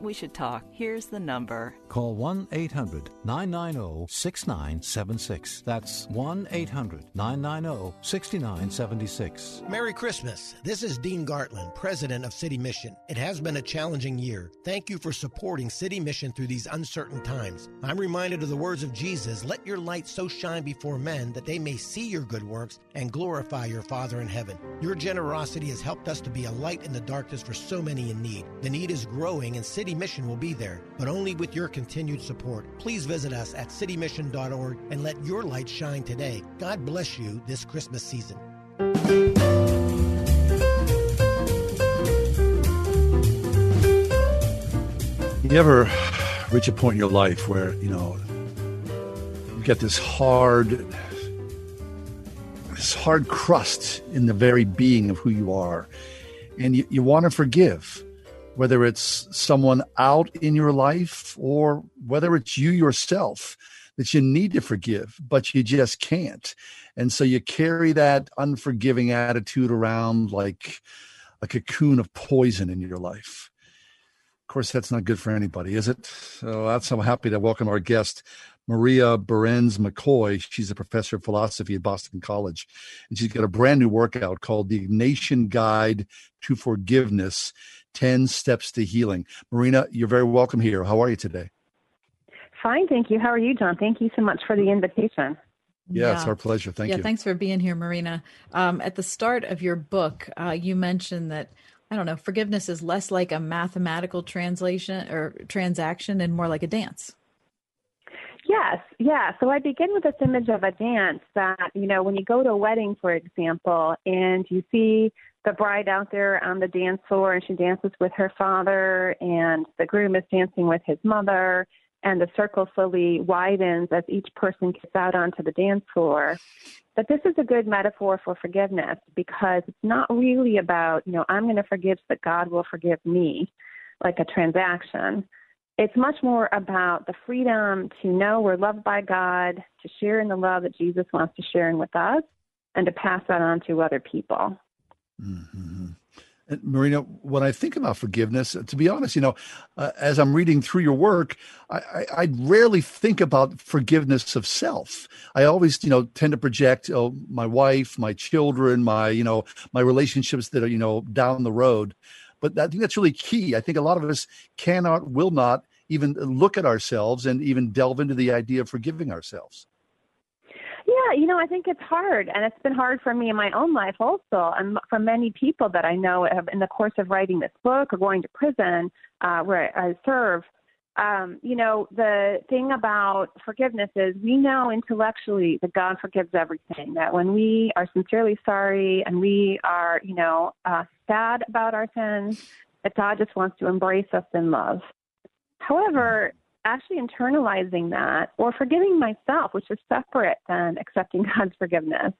we should talk. Here's the number. Call 1 800 990 6976. That's 1 800 990 6976. Merry Christmas. This is Dean Gartland, President of City Mission. It has been a challenging year. Thank you for supporting City Mission through these uncertain times. I'm reminded of the words of Jesus Let your light so shine before men that they may see your good works and glorify your Father in heaven. Your generosity has helped us to be a light in the darkness for so many in need. The need is growing, and City Mission will be there, but only with your continued support. Please visit us at citymission.org and let your light shine today. God bless you this Christmas season. You ever reach a point in your life where, you know, you get this hard, this hard crust in the very being of who you are, and you, you want to forgive, whether it's someone out in your life or whether it's you yourself that you need to forgive, but you just can't. And so you carry that unforgiving attitude around like a cocoon of poison in your life. Of course, that's not good for anybody, is it? Oh, so that's I'm happy to welcome our guest, Maria Berzins McCoy. She's a professor of philosophy at Boston College, and she's got a brand new workout called the Ignatian Guide to Forgiveness 10 Steps to Healing. Marina, you're very welcome here. How are you today? Fine, thank you. How are you, John? Thank you so much for the invitation. Yeah, Yeah. it's our pleasure. Thank you. yeah, you. thanks for being here, Marina. Um, at the start of your book, uh, you mentioned that I don't know, forgiveness is less like a mathematical translation or transaction and more like a dance. Yes, yeah. So I begin with this image of a dance that, you know, when you go to a wedding, for example, and you see the bride out there on the dance floor and she dances with her father, and the groom is dancing with his mother, and the circle slowly widens as each person gets out onto the dance floor. But this is a good metaphor for forgiveness because it's not really about, you know, I'm going to forgive so that God will forgive me, like a transaction. It's much more about the freedom to know we're loved by God, to share in the love that Jesus wants to share in with us, and to pass that on to other people. And Marina, when I think about forgiveness, to be honest, you know, uh, as I'm reading through your work, I, I, I rarely think about forgiveness of self. I always, you know, tend to project oh, my wife, my children, my, you know, my relationships that are, you know, down the road. But I think that's really key. I think a lot of us cannot, will not even look at ourselves and even delve into the idea of forgiving ourselves. Yeah, you know, I think it's hard, and it's been hard for me in my own life also, and for many people that I know have, in the course of writing this book or going to prison uh, where I serve. Um, you know, the thing about forgiveness is we know intellectually that God forgives everything. That when we are sincerely sorry and we are, you know, uh, sad about our sins, that God just wants to embrace us in love. However, actually internalizing that or forgiving myself, which is separate than accepting God's forgiveness,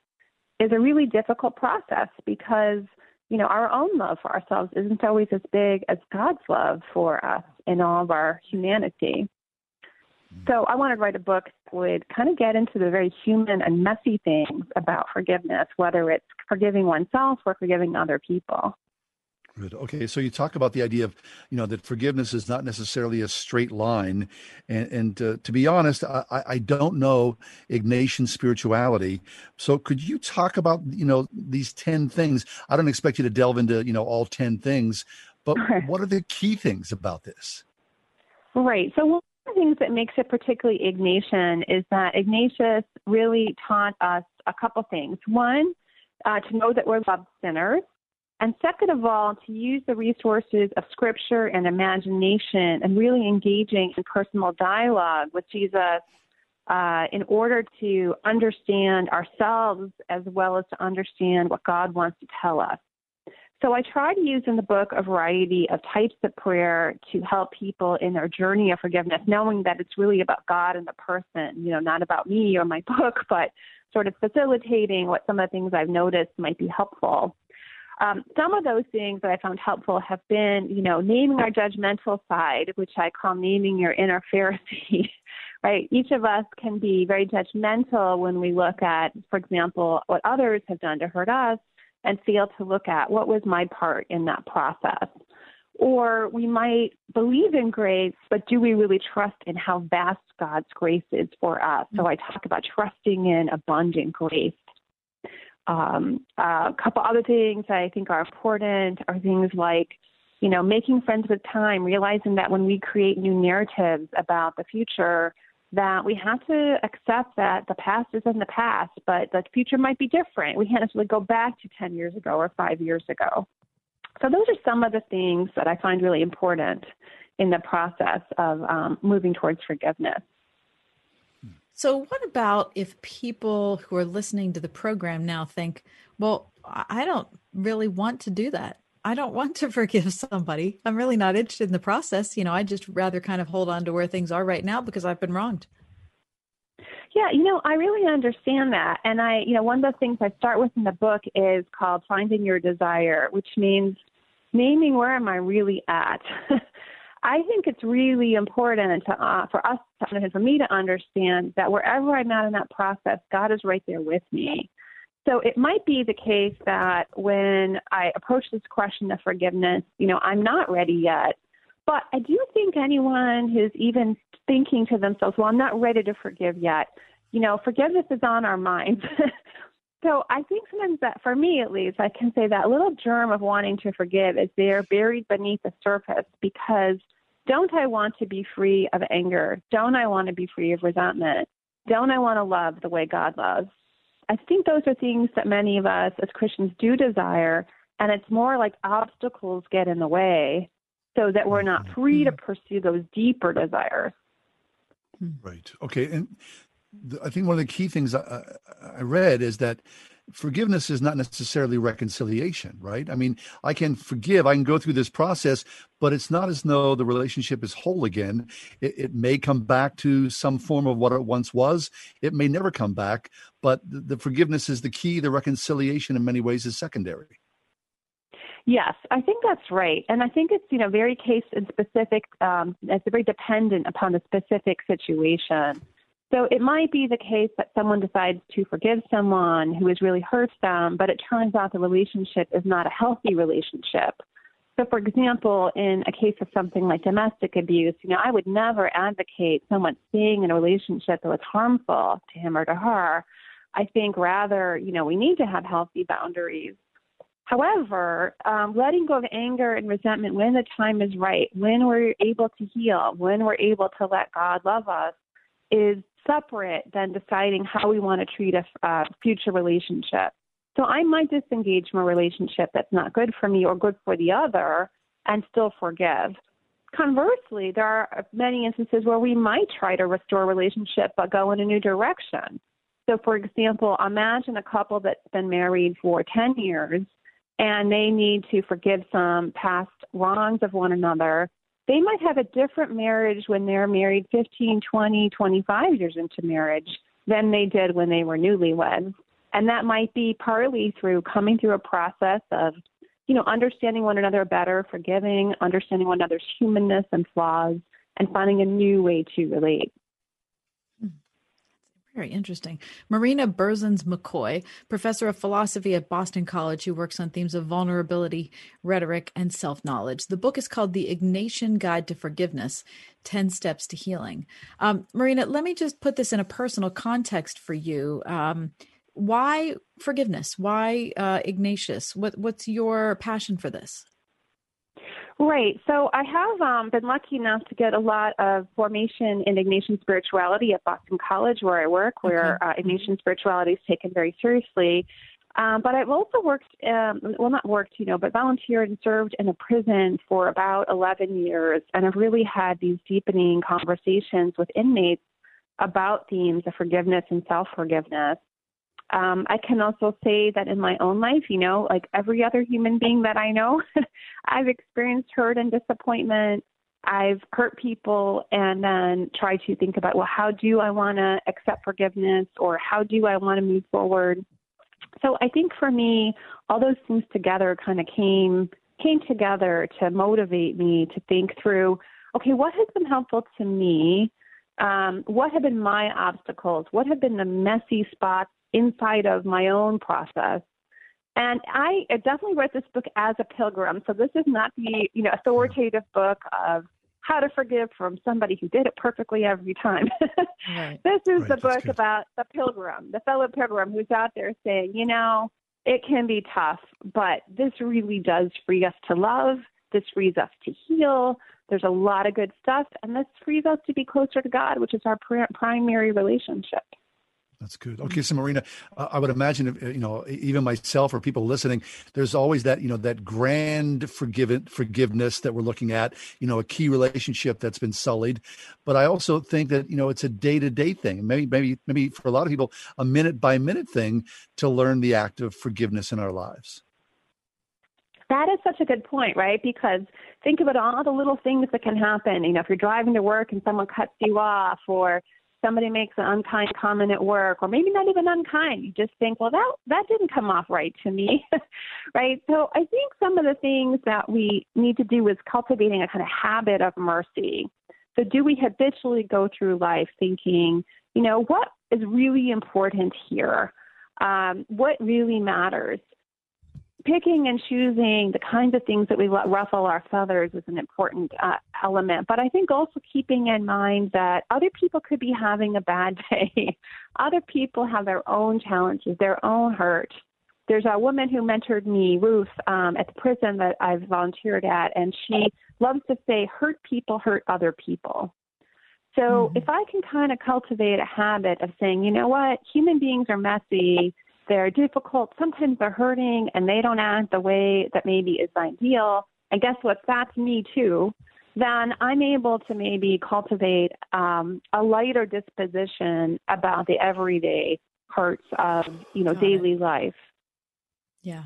is a really difficult process because, you know, our own love for ourselves isn't always as big as God's love for us in all of our humanity. Mm. So I wanted to write a book that would kind of get into the very human and messy things about forgiveness, whether it's forgiving oneself or forgiving other people. Good. Okay, so you talk about the idea of, you know, that forgiveness is not necessarily a straight line, and, and uh, to be honest, I, I I don't know Ignatian spirituality. So could you talk about, you know, these ten things? I don't expect you to delve into, you know, all ten things, but what are the key things about this? Right. So one of the things that makes it particularly Ignatian is that Ignatius really taught us a couple things. One, uh, to know that we're loved sinners. And second of all, to use the resources of scripture and imagination and really engaging in personal dialogue with Jesus uh, in order to understand ourselves as well as to understand what God wants to tell us. So I try to use in the book a variety of types of prayer to help people in their journey of forgiveness, knowing that it's really about God and the person, you know, not about me or my book, but sort of facilitating what some of the things I've noticed might be helpful. Um, some of those things that I found helpful have been, you know, naming our judgmental side, which I call naming your inner Pharisee. right? Each of us can be very judgmental when we look at, for example, what others have done to hurt us and fail to look at what was my part in that process. Or we might believe in grace, but do we really trust in how vast God's grace is for us? So I talk about trusting in abundant grace. Um, a couple other things I think are important are things like, you know, making friends with time, realizing that when we create new narratives about the future, that we have to accept that the past is in the past, but the future might be different. We can't necessarily go back to 10 years ago or five years ago. So, those are some of the things that I find really important in the process of um, moving towards forgiveness. So, what about if people who are listening to the program now think, well, I don't really want to do that? I don't want to forgive somebody. I'm really not interested in the process. You know, I just rather kind of hold on to where things are right now because I've been wronged. Yeah, you know, I really understand that. And I, you know, one of the things I start with in the book is called Finding Your Desire, which means naming where am I really at. I think it's really important to, uh, for us, to, for me to understand that wherever I'm at in that process, God is right there with me. So it might be the case that when I approach this question of forgiveness, you know, I'm not ready yet. But I do think anyone who's even thinking to themselves, well, I'm not ready to forgive yet, you know, forgiveness is on our minds. so I think sometimes that, for me at least, I can say that little germ of wanting to forgive is there buried beneath the surface because don't I want to be free of anger? Don't I want to be free of resentment? Don't I want to love the way God loves? I think those are things that many of us as Christians do desire, and it's more like obstacles get in the way so that we're not mm-hmm. free to pursue those deeper desires. Right. Okay. And I think one of the key things I, I read is that forgiveness is not necessarily reconciliation, right? I mean, I can forgive, I can go through this process, but it's not as though the relationship is whole again. It, it may come back to some form of what it once was. It may never come back, but the, the forgiveness is the key. The reconciliation, in many ways, is secondary. Yes, I think that's right, and I think it's you know very case and specific. Um, it's very dependent upon the specific situation. So it might be the case that someone decides to forgive someone who has really hurt them, but it turns out the relationship is not a healthy relationship. So, for example, in a case of something like domestic abuse, you know, I would never advocate someone staying in a relationship that was harmful to him or to her. I think rather, you know, we need to have healthy boundaries. However, um, letting go of anger and resentment when the time is right, when we're able to heal, when we're able to let God love us, is separate than deciding how we want to treat a uh, future relationship. So I might disengage from a relationship that's not good for me or good for the other and still forgive. Conversely, there are many instances where we might try to restore a relationship but go in a new direction. So, for example, imagine a couple that's been married for 10 years and they need to forgive some past wrongs of one another they might have a different marriage when they're married 15, 20, 25 years into marriage than they did when they were newlyweds. And that might be partly through coming through a process of, you know, understanding one another better, forgiving, understanding one another's humanness and flaws, and finding a new way to relate. Very interesting. Marina Berzins McCoy, professor of philosophy at Boston College, who works on themes of vulnerability, rhetoric, and self knowledge. The book is called The Ignatian Guide to Forgiveness 10 Steps to Healing. Um, Marina, let me just put this in a personal context for you. Um, why forgiveness? Why uh, Ignatius? What, what's your passion for this? Right. So I have um, been lucky enough to get a lot of formation in Ignatian spirituality at Boston College, where I work, where okay. uh, Ignatian spirituality is taken very seriously. Um, but I've also worked, um, well, not worked, you know, but volunteered and served in a prison for about 11 years. And I've really had these deepening conversations with inmates about themes of forgiveness and self forgiveness. Um, I can also say that in my own life, you know, like every other human being that I know, I've experienced hurt and disappointment. I've hurt people and then try to think about, well, how do I want to accept forgiveness or how do I want to move forward? So I think for me, all those things together kind of came came together to motivate me to think through, okay, what has been helpful to me? Um, what have been my obstacles? What have been the messy spots inside of my own process? And I definitely read this book as a pilgrim. So this is not the you know authoritative book of how to forgive from somebody who did it perfectly every time. right. This is right, the book about the pilgrim, the fellow pilgrim who's out there saying, you know, it can be tough, but this really does free us to love. This frees us to heal. There's a lot of good stuff, and this frees us to be closer to God, which is our pr- primary relationship. That's good. Okay, so Marina, I would imagine, if, you know, even myself or people listening, there's always that, you know, that grand forgiven forgiveness that we're looking at, you know, a key relationship that's been sullied. But I also think that, you know, it's a day to day thing. Maybe, maybe, maybe for a lot of people, a minute by minute thing to learn the act of forgiveness in our lives. That is such a good point, right? Because think about all the little things that can happen. You know, if you're driving to work and someone cuts you off, or somebody makes an unkind comment at work or maybe not even unkind you just think well that that didn't come off right to me. Right? So i think some of the things that we need to do is cultivating a kind of habit of mercy. So do we habitually go through life thinking you know what is really important here? Um, what really matters picking and choosing the kinds of things that we let ruffle our feathers is an important uh, element. But I think also keeping in mind that other people could be having a bad day. other people have their own challenges, their own hurt. There's a woman who mentored me, Ruth, um, at the prison that I've volunteered at, and she loves to say, hurt people hurt other people. So mm-hmm. if I can kind of cultivate a habit of saying, you know what, human beings are messy they're difficult. Sometimes they're hurting and they don't act the way that maybe is ideal. And guess what? That's me too. Then I'm able to maybe cultivate um, a lighter disposition about the everyday parts of you know Got daily it. life. Yeah.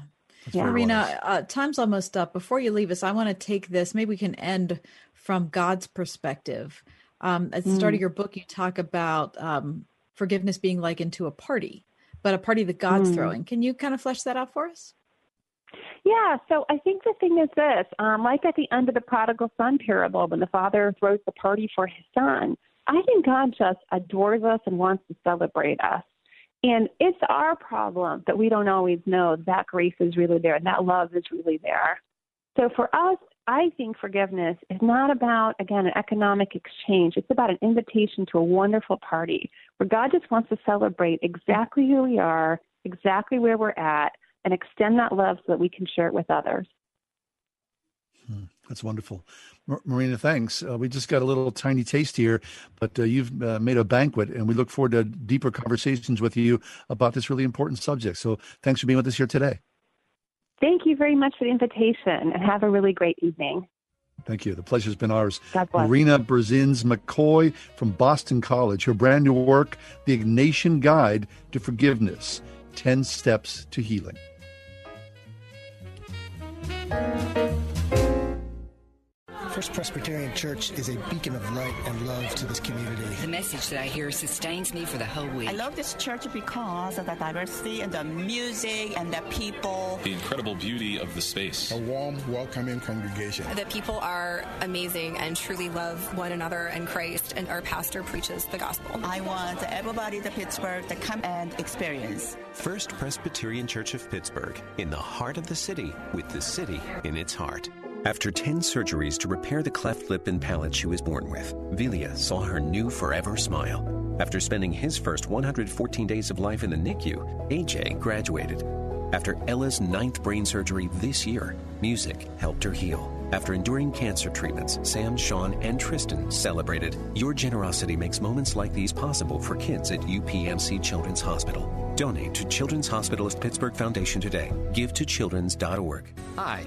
yeah. Marina, uh, time's almost up. Before you leave us, I want to take this. Maybe we can end from God's perspective. Um, at the start mm. of your book, you talk about um, forgiveness being likened to a party but a party that God's mm. throwing. Can you kind of flesh that out for us? Yeah, so I think the thing is this um, like at the end of the prodigal son parable, when the father throws the party for his son, I think God just adores us and wants to celebrate us. And it's our problem that we don't always know that grace is really there and that love is really there. So for us, I think forgiveness is not about, again, an economic exchange. It's about an invitation to a wonderful party where God just wants to celebrate exactly who we are, exactly where we're at, and extend that love so that we can share it with others. Hmm, that's wonderful. Marina, thanks. Uh, we just got a little tiny taste here, but uh, you've uh, made a banquet, and we look forward to deeper conversations with you about this really important subject. So thanks for being with us here today. Thank you very much for the invitation and have a really great evening. Thank you. The pleasure's been ours. Marina Berzins McCoy from Boston College. Her brand new work, The Ignatian Guide to Forgiveness 10 Steps to Healing. First Presbyterian Church is a beacon of light and love to this community. The message that I hear sustains me for the whole week. I love this church because of the diversity and the music and the people. The incredible beauty of the space. A warm, welcoming congregation. The people are amazing and truly love one another and Christ, and our pastor preaches the gospel. I want everybody to Pittsburgh to come and experience. First Presbyterian Church of Pittsburgh, in the heart of the city, with the city in its heart. After 10 surgeries to repair the cleft lip and palate she was born with, Vilia saw her new forever smile. After spending his first 114 days of life in the NICU, AJ graduated. After Ella's ninth brain surgery this year, music helped her heal. After enduring cancer treatments, Sam, Sean, and Tristan celebrated. Your generosity makes moments like these possible for kids at UPMC Children's Hospital. Donate to Children's Hospital of Pittsburgh Foundation today. Give to children's.org. Hi.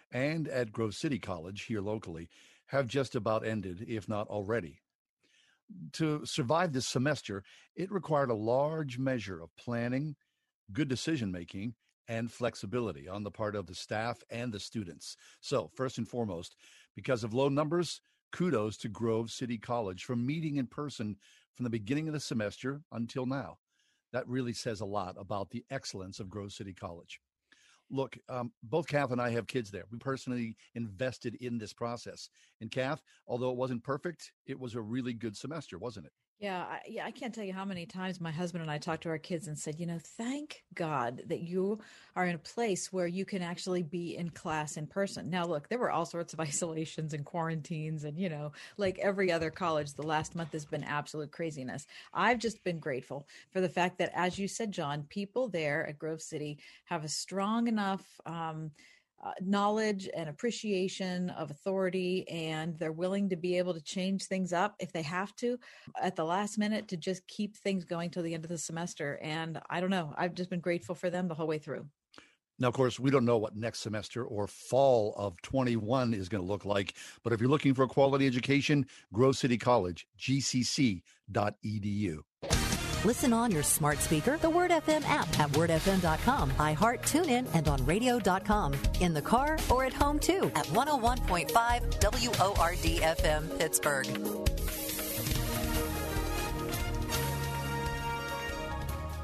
and at Grove City College here locally have just about ended, if not already. To survive this semester, it required a large measure of planning, good decision making, and flexibility on the part of the staff and the students. So, first and foremost, because of low numbers, kudos to Grove City College for meeting in person from the beginning of the semester until now. That really says a lot about the excellence of Grove City College. Look, um, both Kath and I have kids there. We personally invested in this process. And Kath, although it wasn't perfect, it was a really good semester, wasn't it? Yeah, I, yeah, I can't tell you how many times my husband and I talked to our kids and said, you know, thank God that you are in a place where you can actually be in class in person. Now, look, there were all sorts of isolations and quarantines, and you know, like every other college, the last month has been absolute craziness. I've just been grateful for the fact that, as you said, John, people there at Grove City have a strong enough. Um, uh, knowledge and appreciation of authority and they're willing to be able to change things up if they have to at the last minute to just keep things going till the end of the semester and i don't know i've just been grateful for them the whole way through now, of course, we don't know what next semester or fall of 21 is going to look like. But if you're looking for a quality education, Grove City College, gcc.edu. Listen on your smart speaker, the Word FM app at wordfm.com, iHeart, TuneIn, and on radio.com. In the car or at home too at 101.5 WORD FM Pittsburgh.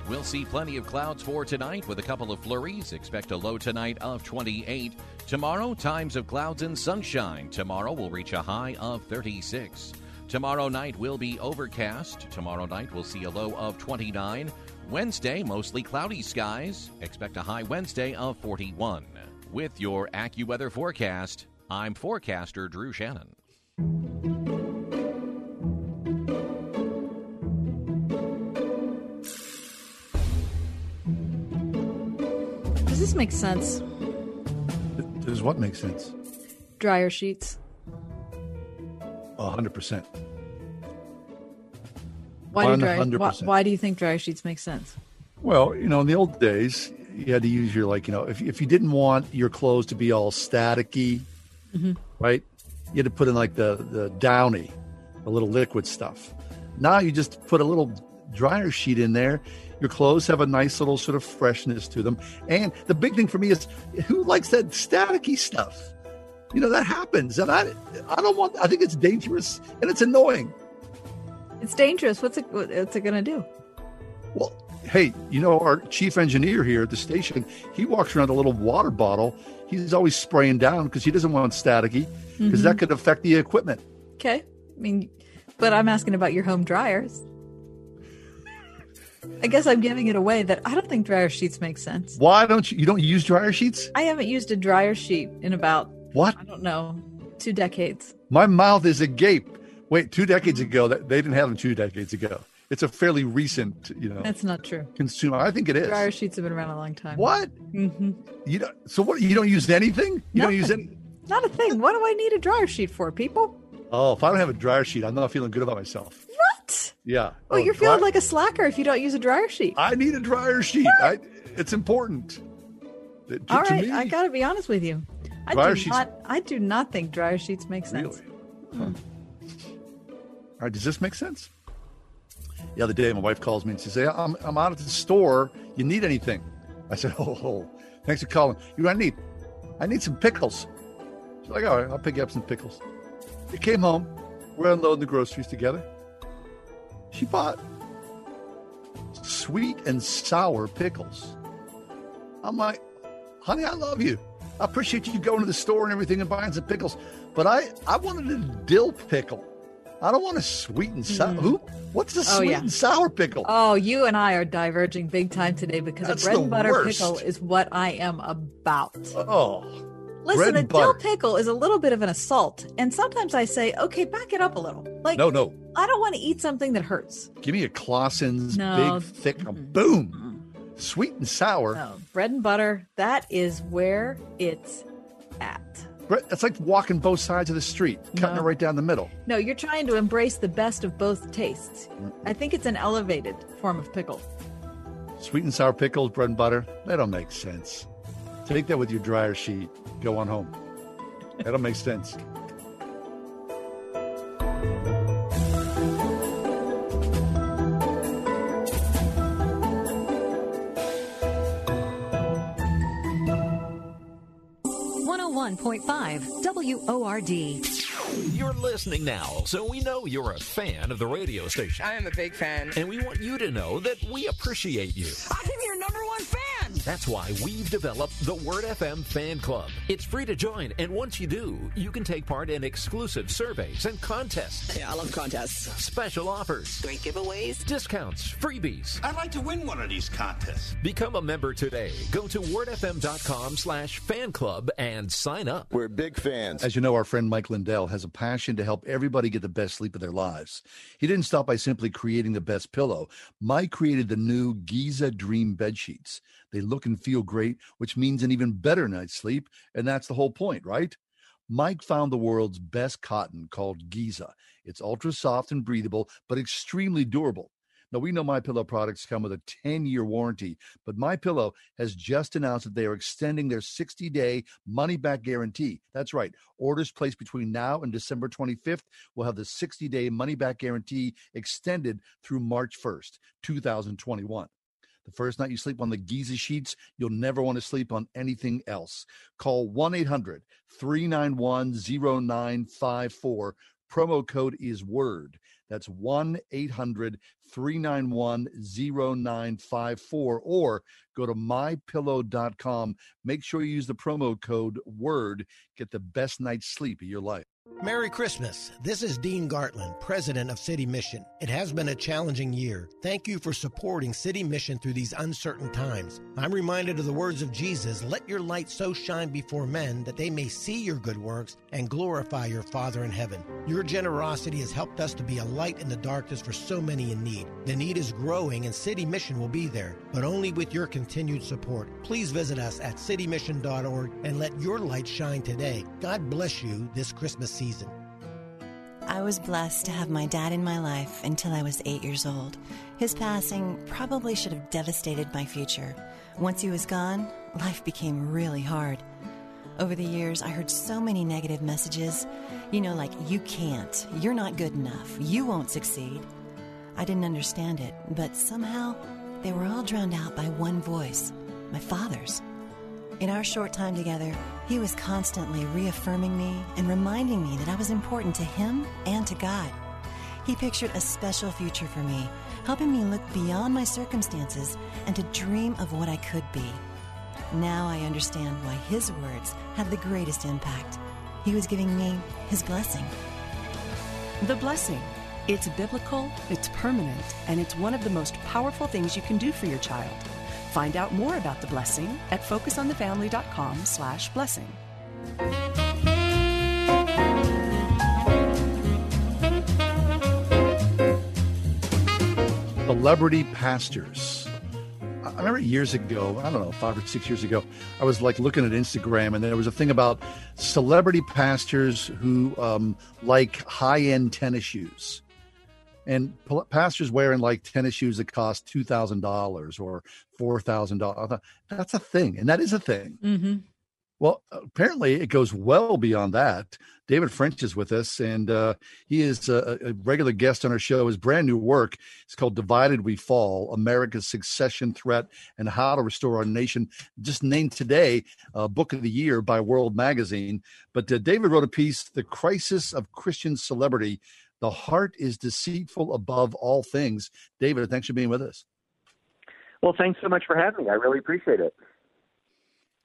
We'll see plenty of clouds for tonight with a couple of flurries. Expect a low tonight of 28. Tomorrow, times of clouds and sunshine. Tomorrow will reach a high of 36. Tomorrow night will be overcast. Tomorrow night we'll see a low of 29. Wednesday, mostly cloudy skies. Expect a high Wednesday of 41. With your AccuWeather forecast, I'm forecaster Drew Shannon. Does this make sense? Does what make sense? Dryer sheets. Hundred percent. Why do dry, why, why do you think dryer sheets make sense? Well, you know, in the old days, you had to use your like, you know, if if you didn't want your clothes to be all staticky, Mhm. right? You had to put in like the the downy, the little liquid stuff. Now you just put a little dryer sheet in there. Your clothes have a nice little sort of freshness to them. And the big thing for me is who likes that staticky stuff? You know, that happens. And I I don't want I think it's dangerous and it's annoying. It's dangerous. What's it? What's it going to do? Well, hey, you know, our chief engineer here at the station, he walks around a little water bottle. He's always spraying down because he doesn't want staticky because Mhm. that could affect the equipment. Okay. I mean, but I'm asking about your home dryers. I guess I'm giving it away that I don't think dryer sheets make sense. Why don't you? You don't use dryer sheets? I haven't used a dryer sheet in about What? I don't know two decades. My mouth is agape. Wait, two decades ago, that they didn't have them two decades ago. It's a fairly recent, you know, That's not true. consumer. I think it is. Dryer sheets have been around a long time. What? hmm You don't, so what? You don't use anything? You don't use any? Not a thing. What do I need a dryer sheet for, people? Oh, if I don't have a dryer sheet, I'm not feeling good about myself. What? Yeah. Well, Oh, you're feeling like a slacker if you don't use a dryer sheet. I need a dryer sheet. I, it's important. To, All to me, I got to be honest with you. I Dryer do sheets- not. I do not think dryer sheets make sense. Really? Hmm. All right, does this make sense? The other day, my wife calls me and she says, I'm, I'm out at the store. You need anything? I said, Oh, oh thanks for calling. You know I need? I need some pickles. She's like, All right, I'll pick you up some pickles. We came home. We're unloading the groceries together. She bought sweet and sour pickles. I'm like, honey, I love you. I appreciate you going to the store and everything and buying some pickles, but I, I wanted a dill pickle. I don't want a sweet and sour. Hmm. Who? What's a Oh, sweet yeah. and sour pickle? Oh, you and I are diverging big time today because That's a bread and butter worst. pickle is what I am about. Oh, Listen, a and dill pickle is a little bit of an assault, and sometimes I say, "Okay, back it up a little." Like, No, no. I don't want to eat something that hurts. Give me a Claussen's No. big, thick, boom, sweet and sour. No, bread and butter. That is where it's at. It's like walking both sides of the street, cutting No. it right down the middle. No, you're trying to embrace the best of both tastes. I think it's an elevated form of pickle. Sweet and sour pickles, bread and butter. That don't make sense. Take that with your dryer sheet. Go on home. That don't make sense. One hundred one point five WORD. You're listening now, so we know you're a fan of the radio station. I am a big fan. And we want you to know that we appreciate you. I'm your number one fan. That's why we've developed the Word FM Fan Club. It's free to join, and once you do, you can take part in exclusive surveys and contests. Yeah, I love contests. Special offers, Great giveaways. discounts, freebies. I'd like to win one of these contests. Become a member today. Go to wordfm.com slash fan club and sign up. We're big fans. As you know, our friend Mike Lindell has a passion to help everybody get the best sleep of their lives. He didn't stop by simply creating the best pillow. Mike created the new Giza Dream bed sheets. They look and feel great, which means an even better night's sleep. And that's the whole point, right? Mike found the world's best cotton called Giza. It's ultra soft and breathable, but extremely durable. Now we know My Pillow products come with a 10-year warranty, but My Pillow has just announced that they are extending their 60-day money-back guarantee. That's right. Orders placed between now and December 25th will have the 60-day money-back guarantee extended through March 1st, 2021. The first night you sleep on the Giza sheets, you'll never want to sleep on anything else. Call 1 800 391 0954. Promo code is WORD. That's 1 800 391 0954. Or go to mypillow.com. Make sure you use the promo code WORD. Get the best night's sleep of your life. Merry Christmas. This is Dean Gartland, president of City Mission. It has been a challenging year. Thank you for supporting City Mission through these uncertain times. I'm reminded of the words of Jesus Let your light so shine before men that they may see your good works and glorify your Father in heaven. Your generosity has helped us to be a light in the darkness for so many in need. The need is growing and City Mission will be there, but only with your continued support. Please visit us at citymission.org and let your light shine today. God bless you this Christmas season. I was blessed to have my dad in my life until I was eight years old. His passing probably should have devastated my future. Once he was gone, life became really hard. Over the years, I heard so many negative messages. You know, like, you can't, you're not good enough, you won't succeed. I didn't understand it, but somehow they were all drowned out by one voice my father's. In our short time together, he was constantly reaffirming me and reminding me that I was important to him and to God. He pictured a special future for me, helping me look beyond my circumstances and to dream of what I could be. Now I understand why his words had the greatest impact. He was giving me his blessing. The blessing. It's biblical, it's permanent, and it's one of the most powerful things you can do for your child. Find out more about the blessing at focusonthefamily.com slash blessing. celebrity pastors. I remember years ago, I don't know, five or six years ago, I was like looking at Instagram and there was a thing about celebrity pastors who um, like high end tennis shoes. And pastors wearing like tennis shoes that cost $2,000 or four thousand dollars. That's a thing. And that is a thing. Mm-hmm. Well, apparently it goes well beyond that. David French is with us, and uh, he is a, a regular guest on our show. His brand new work is called Divided We Fall America's Secession Threat and How to Restore Our Nation. Just named today uh, Book of the Year by World Magazine. But uh, David wrote a piece, The Crisis of Christian Celebrity. The heart is deceitful above all things. David, thanks for being with us. Well, thanks so much for having me. I really appreciate it.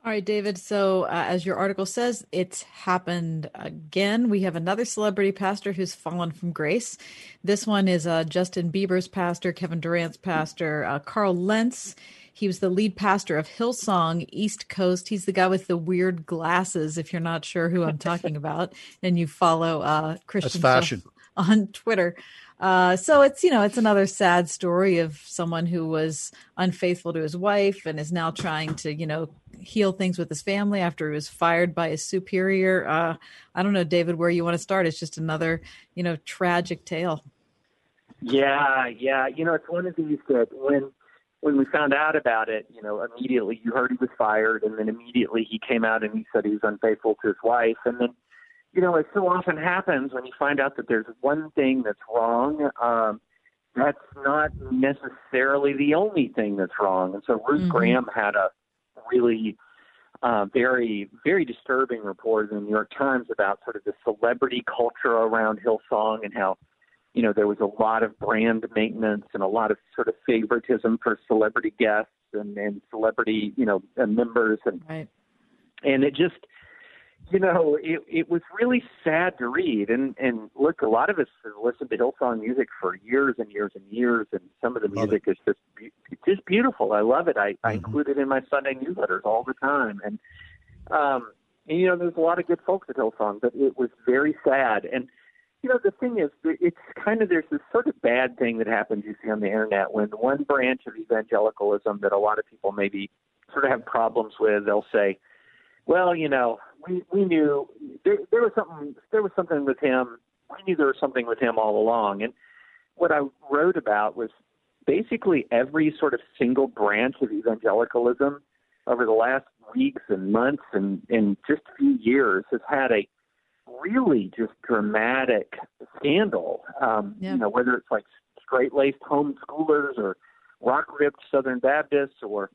All right, David. So, uh, as your article says, it's happened again. We have another celebrity pastor who's fallen from grace. This one is uh, Justin Bieber's pastor, Kevin Durant's pastor, uh, Carl Lentz. he was the lead pastor of Hillsong East Coast. He's the guy with the weird glasses. If you're not sure who I'm talking about, and you follow uh, Christian That's fashion on Twitter. Uh, so it's you know it's another sad story of someone who was unfaithful to his wife and is now trying to you know heal things with his family after he was fired by his superior. Uh, I don't know, David, where you want to start. It's just another you know tragic tale. Yeah, yeah. You know, it's one of these that when when we found out about it, you know, immediately you heard he was fired, and then immediately he came out and he said he was unfaithful to his wife, and then you know, as so often happens when you find out that there's one thing that's wrong, um, that's not necessarily the only thing that's wrong. And so Ruth mm-hmm. Graham had a really uh, very, very disturbing report in the New York Times about sort of the celebrity culture around Hillsong and how, you know, there was a lot of brand maintenance and a lot of sort of favoritism for celebrity guests and, and celebrity, you know, members and right. and it just you know, it it was really sad to read. And and look, a lot of us have listened to Hillsong music for years and years and years, and some of the love music it. is just it's just beautiful. I love it. I, mm-hmm. I include it in my Sunday newsletters all the time. And um, and you know, there's a lot of good folks at Hillsong, but it was very sad. And you know, the thing is, it's kind of there's this sort of bad thing that happens you see on the internet when one branch of evangelicalism that a lot of people maybe sort of have problems with, they'll say well, you know, we we knew there, there was something there was something with him. We knew there was something with him all along. And what I wrote about was basically every sort of single branch of evangelicalism over the last weeks and months and and just a few years has had a really just dramatic scandal. Um, yeah. You know, whether it's like straight laced homeschoolers or rock ripped Southern Baptists or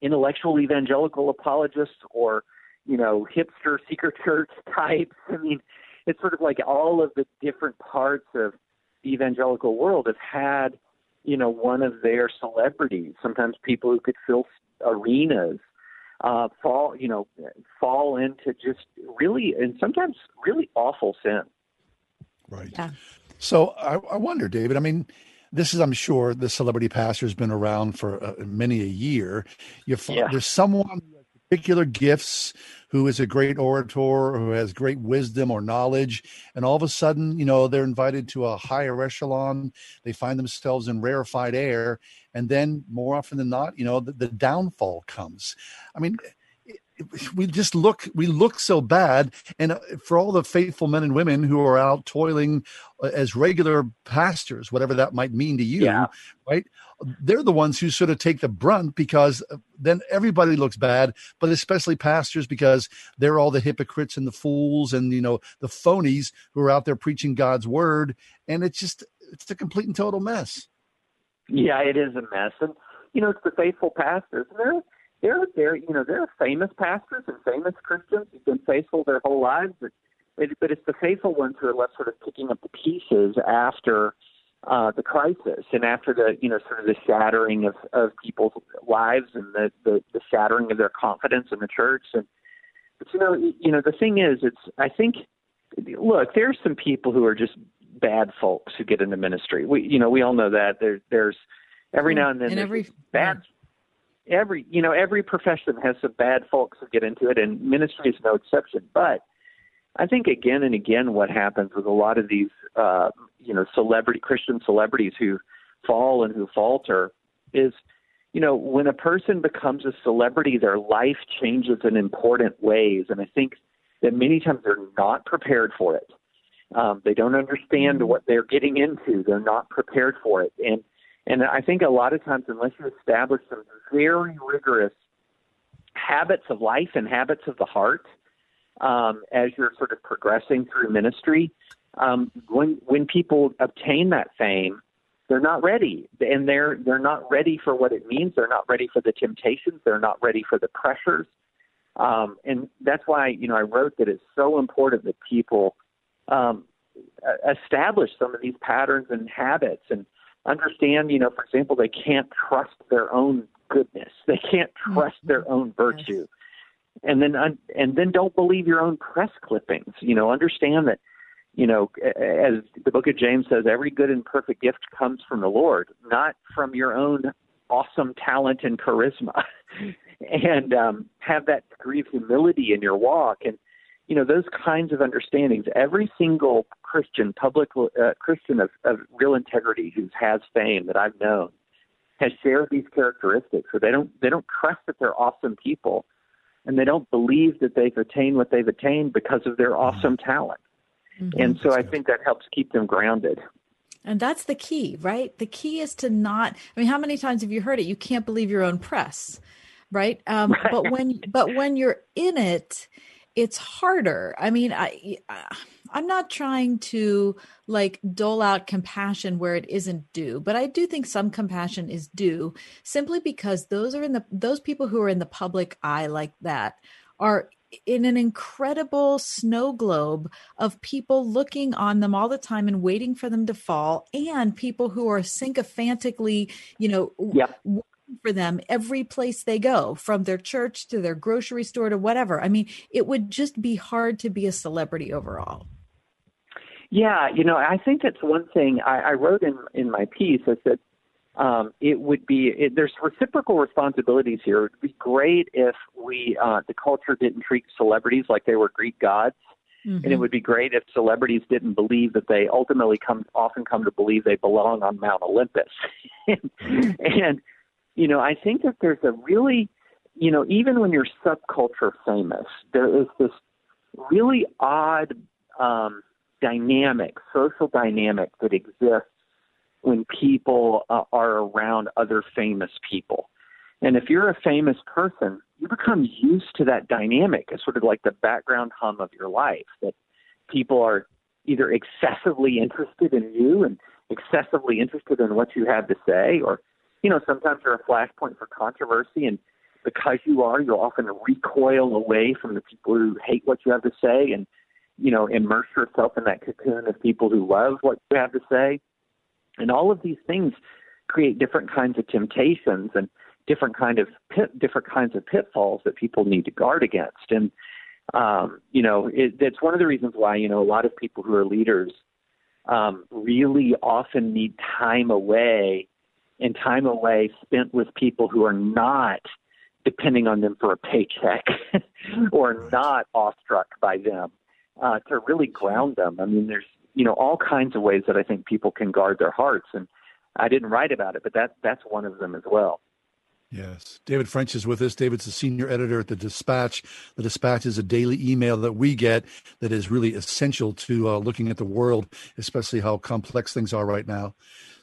intellectual evangelical apologists or you know hipster secret church types. I mean, it's sort of like all of the different parts of the evangelical world have had you know one of their celebrities. Sometimes people who could fill arenas uh, fall you know fall into just really and sometimes really awful sin. Right. Yeah. So I, I wonder, David. I mean, this is, I'm sure, the celebrity pastor has been around for uh, many a year. You yeah. there's someone with particular gifts who is a great orator, who has great wisdom or knowledge, and all of a sudden, you know, they're invited to a higher echelon. They find themselves in rarefied air, and then more often than not, you know, the, the downfall comes. I mean, we just look we look so bad. And uh, for all the faithful men and women who are out toiling uh, as regular pastors whatever that might mean to you yeah. right? They're the ones who sort of take the brunt because uh, then everybody looks bad but especially pastors because they're all the hypocrites and the fools and you know the phonies who are out there preaching god's word. And it's just it's a complete and total mess. Yeah it is a mess. And you know it's the faithful pastors and they're there, there, you know, there are famous pastors and famous Christians who've been faithful their whole lives, but it, but it's the faithful ones who are left sort of picking up the pieces after uh, the crisis and after the you know sort of the shattering of of people's lives and the the, the shattering of their confidence in the church. And but you know you know the thing is it's I think look there's some people who are just bad folks who get into ministry. We you know we all know that. There there's every now and then and every bad every you know every profession has some bad folks who get into it, and ministry is no exception. But I think again and again, what happens with a lot of these uh, you know celebrity Christian celebrities who fall and who falter is you know when a person becomes a celebrity, their life changes in important ways, and I think that many times they're not prepared for it. Um, they don't understand what they're getting into. They're not prepared for it, and and I think a lot of times, unless you establish some very rigorous habits of life and habits of the heart um, as you're sort of progressing through ministry, um, when when people obtain that fame, they're not ready, and they're they're not ready for what it means. They're not ready for the temptations. They're not ready for the pressures. Um, and that's why you know I wrote that it's so important that people um, establish some of these patterns and habits and understand, you know, for example, they can't trust their own goodness. They can't trust mm-hmm. their own virtue. Yes. And then and then don't believe your own press clippings. You know, understand that you know, as the book of James says, every good and perfect gift comes from the Lord, not from your own awesome talent and charisma, and um, have that degree of humility in your walk, and you know those kinds of understandings. Every single Christian, public uh, Christian of, of real integrity who has fame that I've known has shared these characteristics. So they don't they don't trust that they're awesome people, and they don't believe that they've attained what they've attained because of their mm-hmm. awesome talent. Mm-hmm. And so I think that helps keep them grounded. And that's the key, right? The key is to not. I mean, how many times have you heard it? You can't believe your own press, right? Um, right. But when but when you're in it, it's harder. I mean, I uh, I'm not trying to like dole out compassion where it isn't due, but I do think some compassion is due simply because those are in the those people who are in the public eye like that are in an incredible snow globe of people looking on them all the time and waiting for them to fall and people who are sycophantically you know yep. For them every place they go from their church to their grocery store to whatever i mean it would just be hard to be a celebrity overall yeah you know i think that's one thing i, I wrote in in my piece i said um, it would be it, there's reciprocal responsibilities here. It would be great if we uh, the culture didn't treat celebrities like they were Greek gods, mm-hmm. and it would be great if celebrities didn't believe that they ultimately come often come to believe they belong on Mount Olympus. and you know, I think that there's a really you know even when you're subculture famous, there is this really odd um, dynamic, social dynamic that exists when people uh, are around other famous people. And if you're a famous person, you become used to that dynamic as sort of like the background hum of your life that people are either excessively interested in you and excessively interested in what you have to say, or, you know, sometimes you're a flashpoint for controversy. And because you are, you'll often recoil away from the people who hate what you have to say and, you know, immerse yourself in that cocoon of people who love what you have to say. And all of these things create different kinds of temptations and different kind of pit, different kinds of pitfalls that people need to guard against. And um, you know, it, it's one of the reasons why you know a lot of people who are leaders um, really often need time away and time away spent with people who are not depending on them for a paycheck or not awestruck by them uh, to really ground them. I mean, there's you know all kinds of ways that I think people can guard their hearts, and I didn't write about it, but that that's one of them as well. Yes. David French is with us. David's the senior editor at the Dispatch. The Dispatch is a daily email that we get that is really essential to uh, looking at the world, especially how complex things are right now.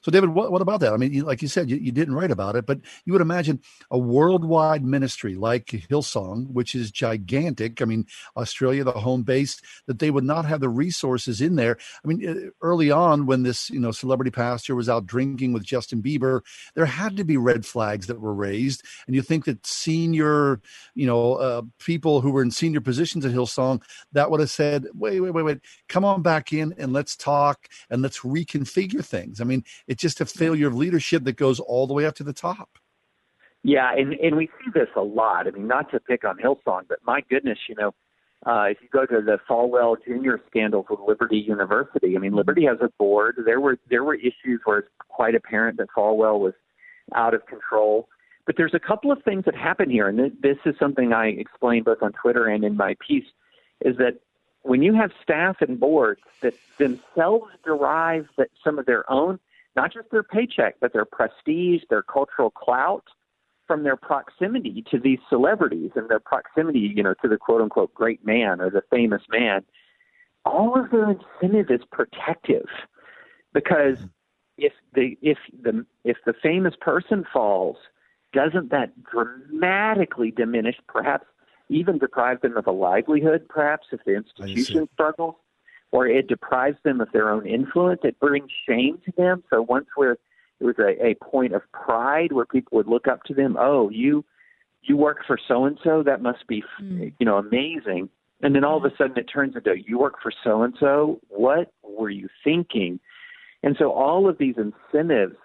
So, David, what, what about that? I mean, you, like you said, you, you, didn't write about it, but you would imagine a worldwide ministry like Hillsong, which is gigantic. I mean, Australia, the home base, that they would not have the resources in there. I mean, uh, early on, when this you know celebrity pastor was out drinking with Justin Bieber, there had to be red flags that were raised, and you think that senior, you know, uh, people who were in senior positions at Hillsong that would have said, "Wait, wait, wait, wait, come on back in and let's talk and let's reconfigure things." I mean, it's just a failure of leadership that goes all the way up to the top. Yeah, and and we see this a lot. I mean, not to pick on Hillsong, but my goodness, you know, uh, if you go to the Falwell Jr. scandal with Liberty University, I mean, Liberty has a board. There were there were issues where it's quite apparent that Falwell was out of control. But there's a couple of things that happen here, and this is something I explain both on Twitter and in my piece, is that when you have staff and boards that themselves derive that some of their own not just their paycheck, but their prestige, their cultural clout from their proximity to these celebrities and their proximity, you know, to the quote unquote great man or the famous man. All of their incentive is protective because if the if the if the famous person falls, doesn't that dramatically diminish, perhaps even deprive them of a livelihood, perhaps if the institution struggles? Or it deprives them of their own influence. It brings shame to them. So once where it was a, a point of pride where people would look up to them, oh, you you work for so and so, that must be mm. you know amazing. And then all of a sudden it turns into you work for so and so. What were you thinking? And so all of these incentives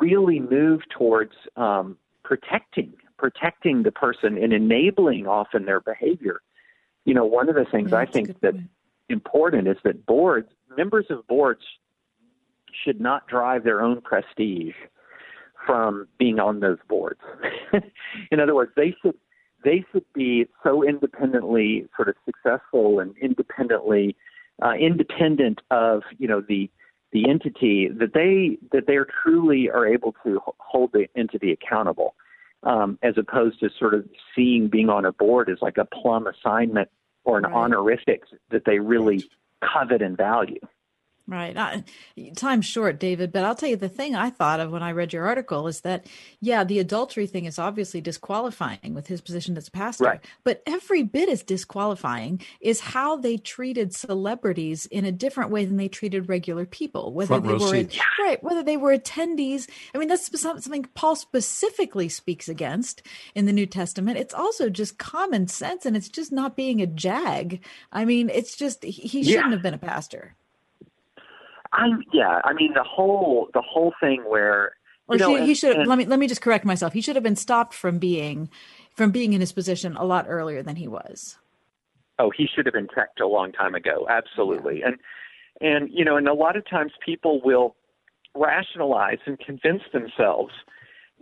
really move towards um, protecting protecting the person and enabling often their behavior. You know, one of the things yeah, I think that point important is that boards, members of boards, should not drive their own prestige from being on those boards. In other words, they should they should be so independently sort of successful and independently uh, independent of you know the the entity that they that they are truly are able to hold the entity accountable, um, as opposed to sort of seeing being on a board as like a plum assignment or an right. honorific that they really covet and value. Right. Uh, time's short, David, but I'll tell you the thing I thought of when I read your article is that, yeah, the adultery thing is obviously disqualifying with his position as a pastor, right. but every bit as disqualifying is how they treated celebrities in a different way than they treated regular people, whether Front they were, right, whether they were attendees. I mean, that's something Paul specifically speaks against in the New Testament. It's also just common sense and it's just not being a jag. I mean, it's just, he shouldn't have been a pastor. I yeah, I mean the whole the whole thing where or know, he, he should and, let me let me just correct myself. He should have been stopped from being from being in his position a lot earlier than he was. Oh, he should have been checked a long time ago. Absolutely. Yeah. And and you know, and a lot of times people will rationalize and convince themselves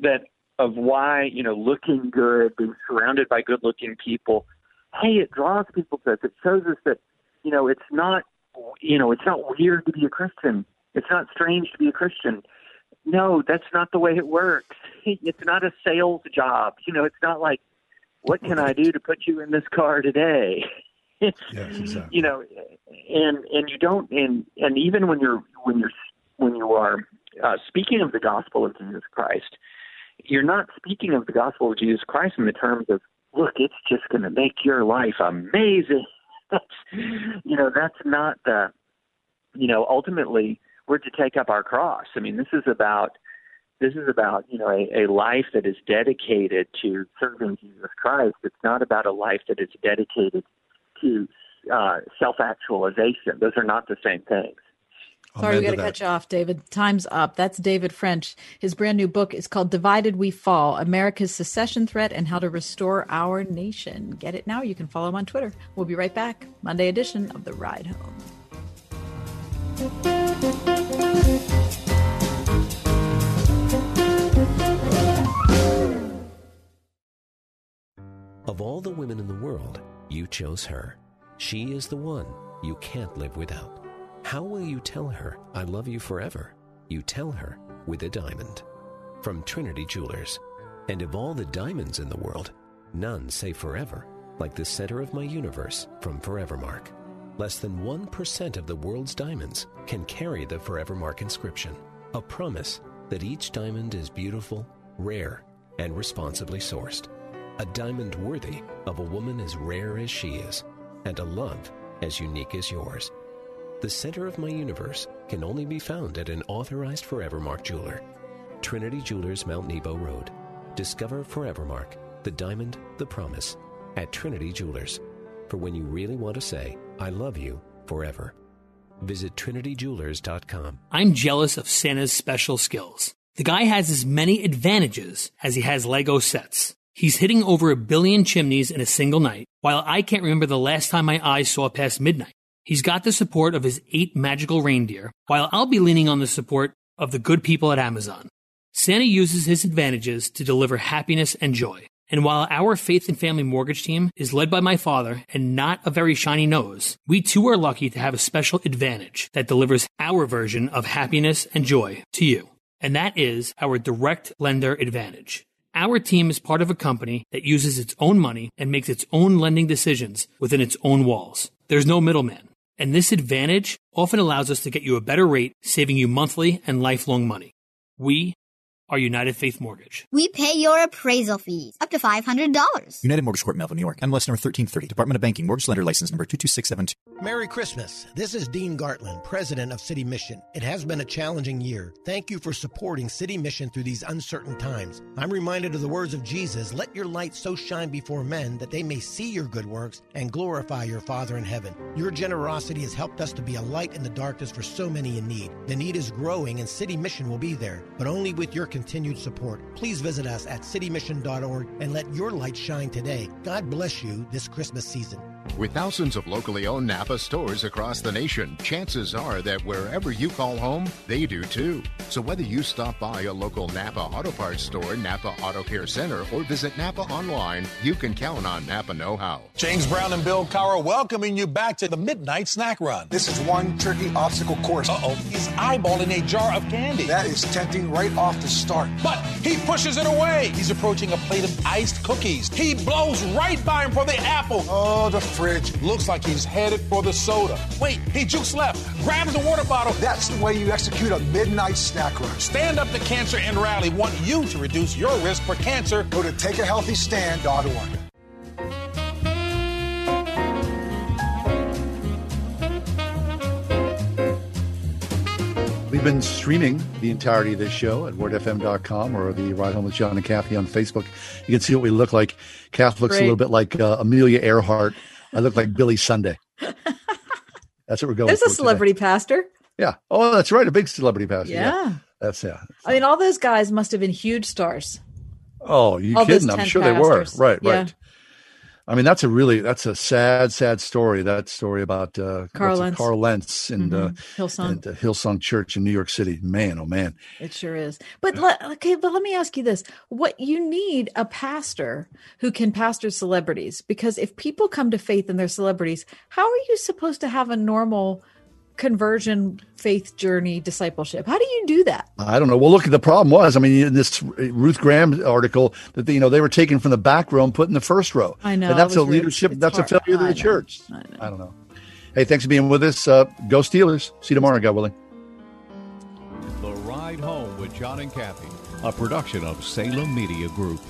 that of why, you know, looking good, being surrounded by good looking people, hey, it draws people to us. It shows us that, you know, it's not you know, it's not weird to be a Christian. It's not strange to be a Christian. No, that's not the way it works. It's not a sales job. You know, it's not like, what can I do to put you in this car today? yes, exactly. You know, and and you don't and and even when you're when you're when you are uh, speaking of the gospel of Jesus Christ, you're not speaking of the gospel of Jesus Christ in the terms of, look, it's just going to make your life amazing you know that's not the you know ultimately we're to take up our cross. I mean, this is about this is about you know a, a life that is dedicated to serving Jesus Christ. It's not about a life that is dedicated to uh, self-actualization. Those are not the same things. Sorry, we got to cut you off, David. Time's up. That's David French. His brand new book is called Divided We Fall America's Secession Threat and How to Restore Our Nation. Get it now. You can follow him on Twitter. We'll be right back. Monday edition of The Ride Home. Of all the women in the world, you chose her. She is the one you can't live without. How will you tell her, I love you forever? You tell her with a diamond. From Trinity Jewelers. And of all the diamonds in the world, none say forever, like the center of my universe from Forevermark. Less than 1% of the world's diamonds can carry the Forevermark inscription, a promise that each diamond is beautiful, rare, and responsibly sourced. A diamond worthy of a woman as rare as she is, and a love as unique as yours. The center of my universe can only be found at an authorized Forevermark jeweler. Trinity Jewelers, Mount Nebo Road. Discover Forevermark, the diamond, the promise, at Trinity Jewelers. For when you really want to say, I love you forever. Visit TrinityJewelers.com. I'm jealous of Santa's special skills. The guy has as many advantages as he has Lego sets. He's hitting over a billion chimneys in a single night, while I can't remember the last time my eyes saw past midnight. He's got the support of his eight magical reindeer, while I'll be leaning on the support of the good people at Amazon. Santa uses his advantages to deliver happiness and joy. And while our faith and family mortgage team is led by my father and not a very shiny nose, we too are lucky to have a special advantage that delivers our version of happiness and joy to you. And that is our direct lender advantage. Our team is part of a company that uses its own money and makes its own lending decisions within its own walls. There's no middleman. And this advantage often allows us to get you a better rate, saving you monthly and lifelong money. We are United Faith Mortgage. We pay your appraisal fees up to $500. United Mortgage Corp, Melville, New York. MLS number 1330. Department of Banking. Mortgage Lender License number 22672. Merry Christmas. This is Dean Gartland, President of City Mission. It has been a challenging year. Thank you for supporting City Mission through these uncertain times. I'm reminded of the words of Jesus, let your light so shine before men that they may see your good works and glorify your Father in heaven. Your generosity has helped us to be a light in the darkness for so many in need. The need is growing and City Mission will be there, but only with your continued support. Please visit us at citymission.org and let your light shine today. God bless you this Christmas season. With thousands of locally owned Napa stores across the nation, chances are that wherever you call home, they do too. So whether you stop by a local Napa Auto Parts store, Napa Auto Care Center, or visit Napa online, you can count on Napa Know How. James Brown and Bill Cowher welcoming you back to the Midnight Snack Run. This is one tricky obstacle course. Uh oh, he's eyeballing a jar of candy. That is tempting right off the start. But he pushes it away. He's approaching a plate of iced cookies. He blows right by him for the apple. Oh, the fridge. Looks like he's headed for the soda. Wait, he jukes left, grabs the water bottle. That's the way you execute a midnight snack run. Stand Up to Cancer and Rally want you to reduce your risk for cancer. Go to takeahealthystand.org. We've been streaming the entirety of this show at wordfm.com or the Ride Home with John and Kathy on Facebook. You can see what we look like. Kath looks Great. a little bit like uh, Amelia Earhart. I look like Billy Sunday. That's what we're going There's a celebrity pastor. Yeah. Oh, that's right. A big celebrity pastor. Yeah. That's yeah. I mean, all those guys must have been huge stars. Oh, you All kidding? I'm 10 sure they were. Right, Yeah. right. I mean, that's a really that's a sad, sad story. That story about uh, Carl Lentz. Carl Lentz and uh, Mhm. Hillsong. and uh, Hillsong Church in New York City. Man, oh man. It sure is. But let, okay, but let me ask you this: What you need a pastor who can pastor celebrities? Because if people come to faith and they're celebrities, how are you supposed to have a normal conversion, faith journey, discipleship? How do you do that? I don't know. Well, look, the problem was, I mean, in this Ruth Graham article that you know they were taken from the back row and put in the first row. I know, and that's a was really- leadership. it's that's a failure of I the know. church. I, don't know. Hey, thanks for being with us. Uh, go Steelers. See you tomorrow, God willing. The Ride Home with John and Kathy, a production of Salem Media Group.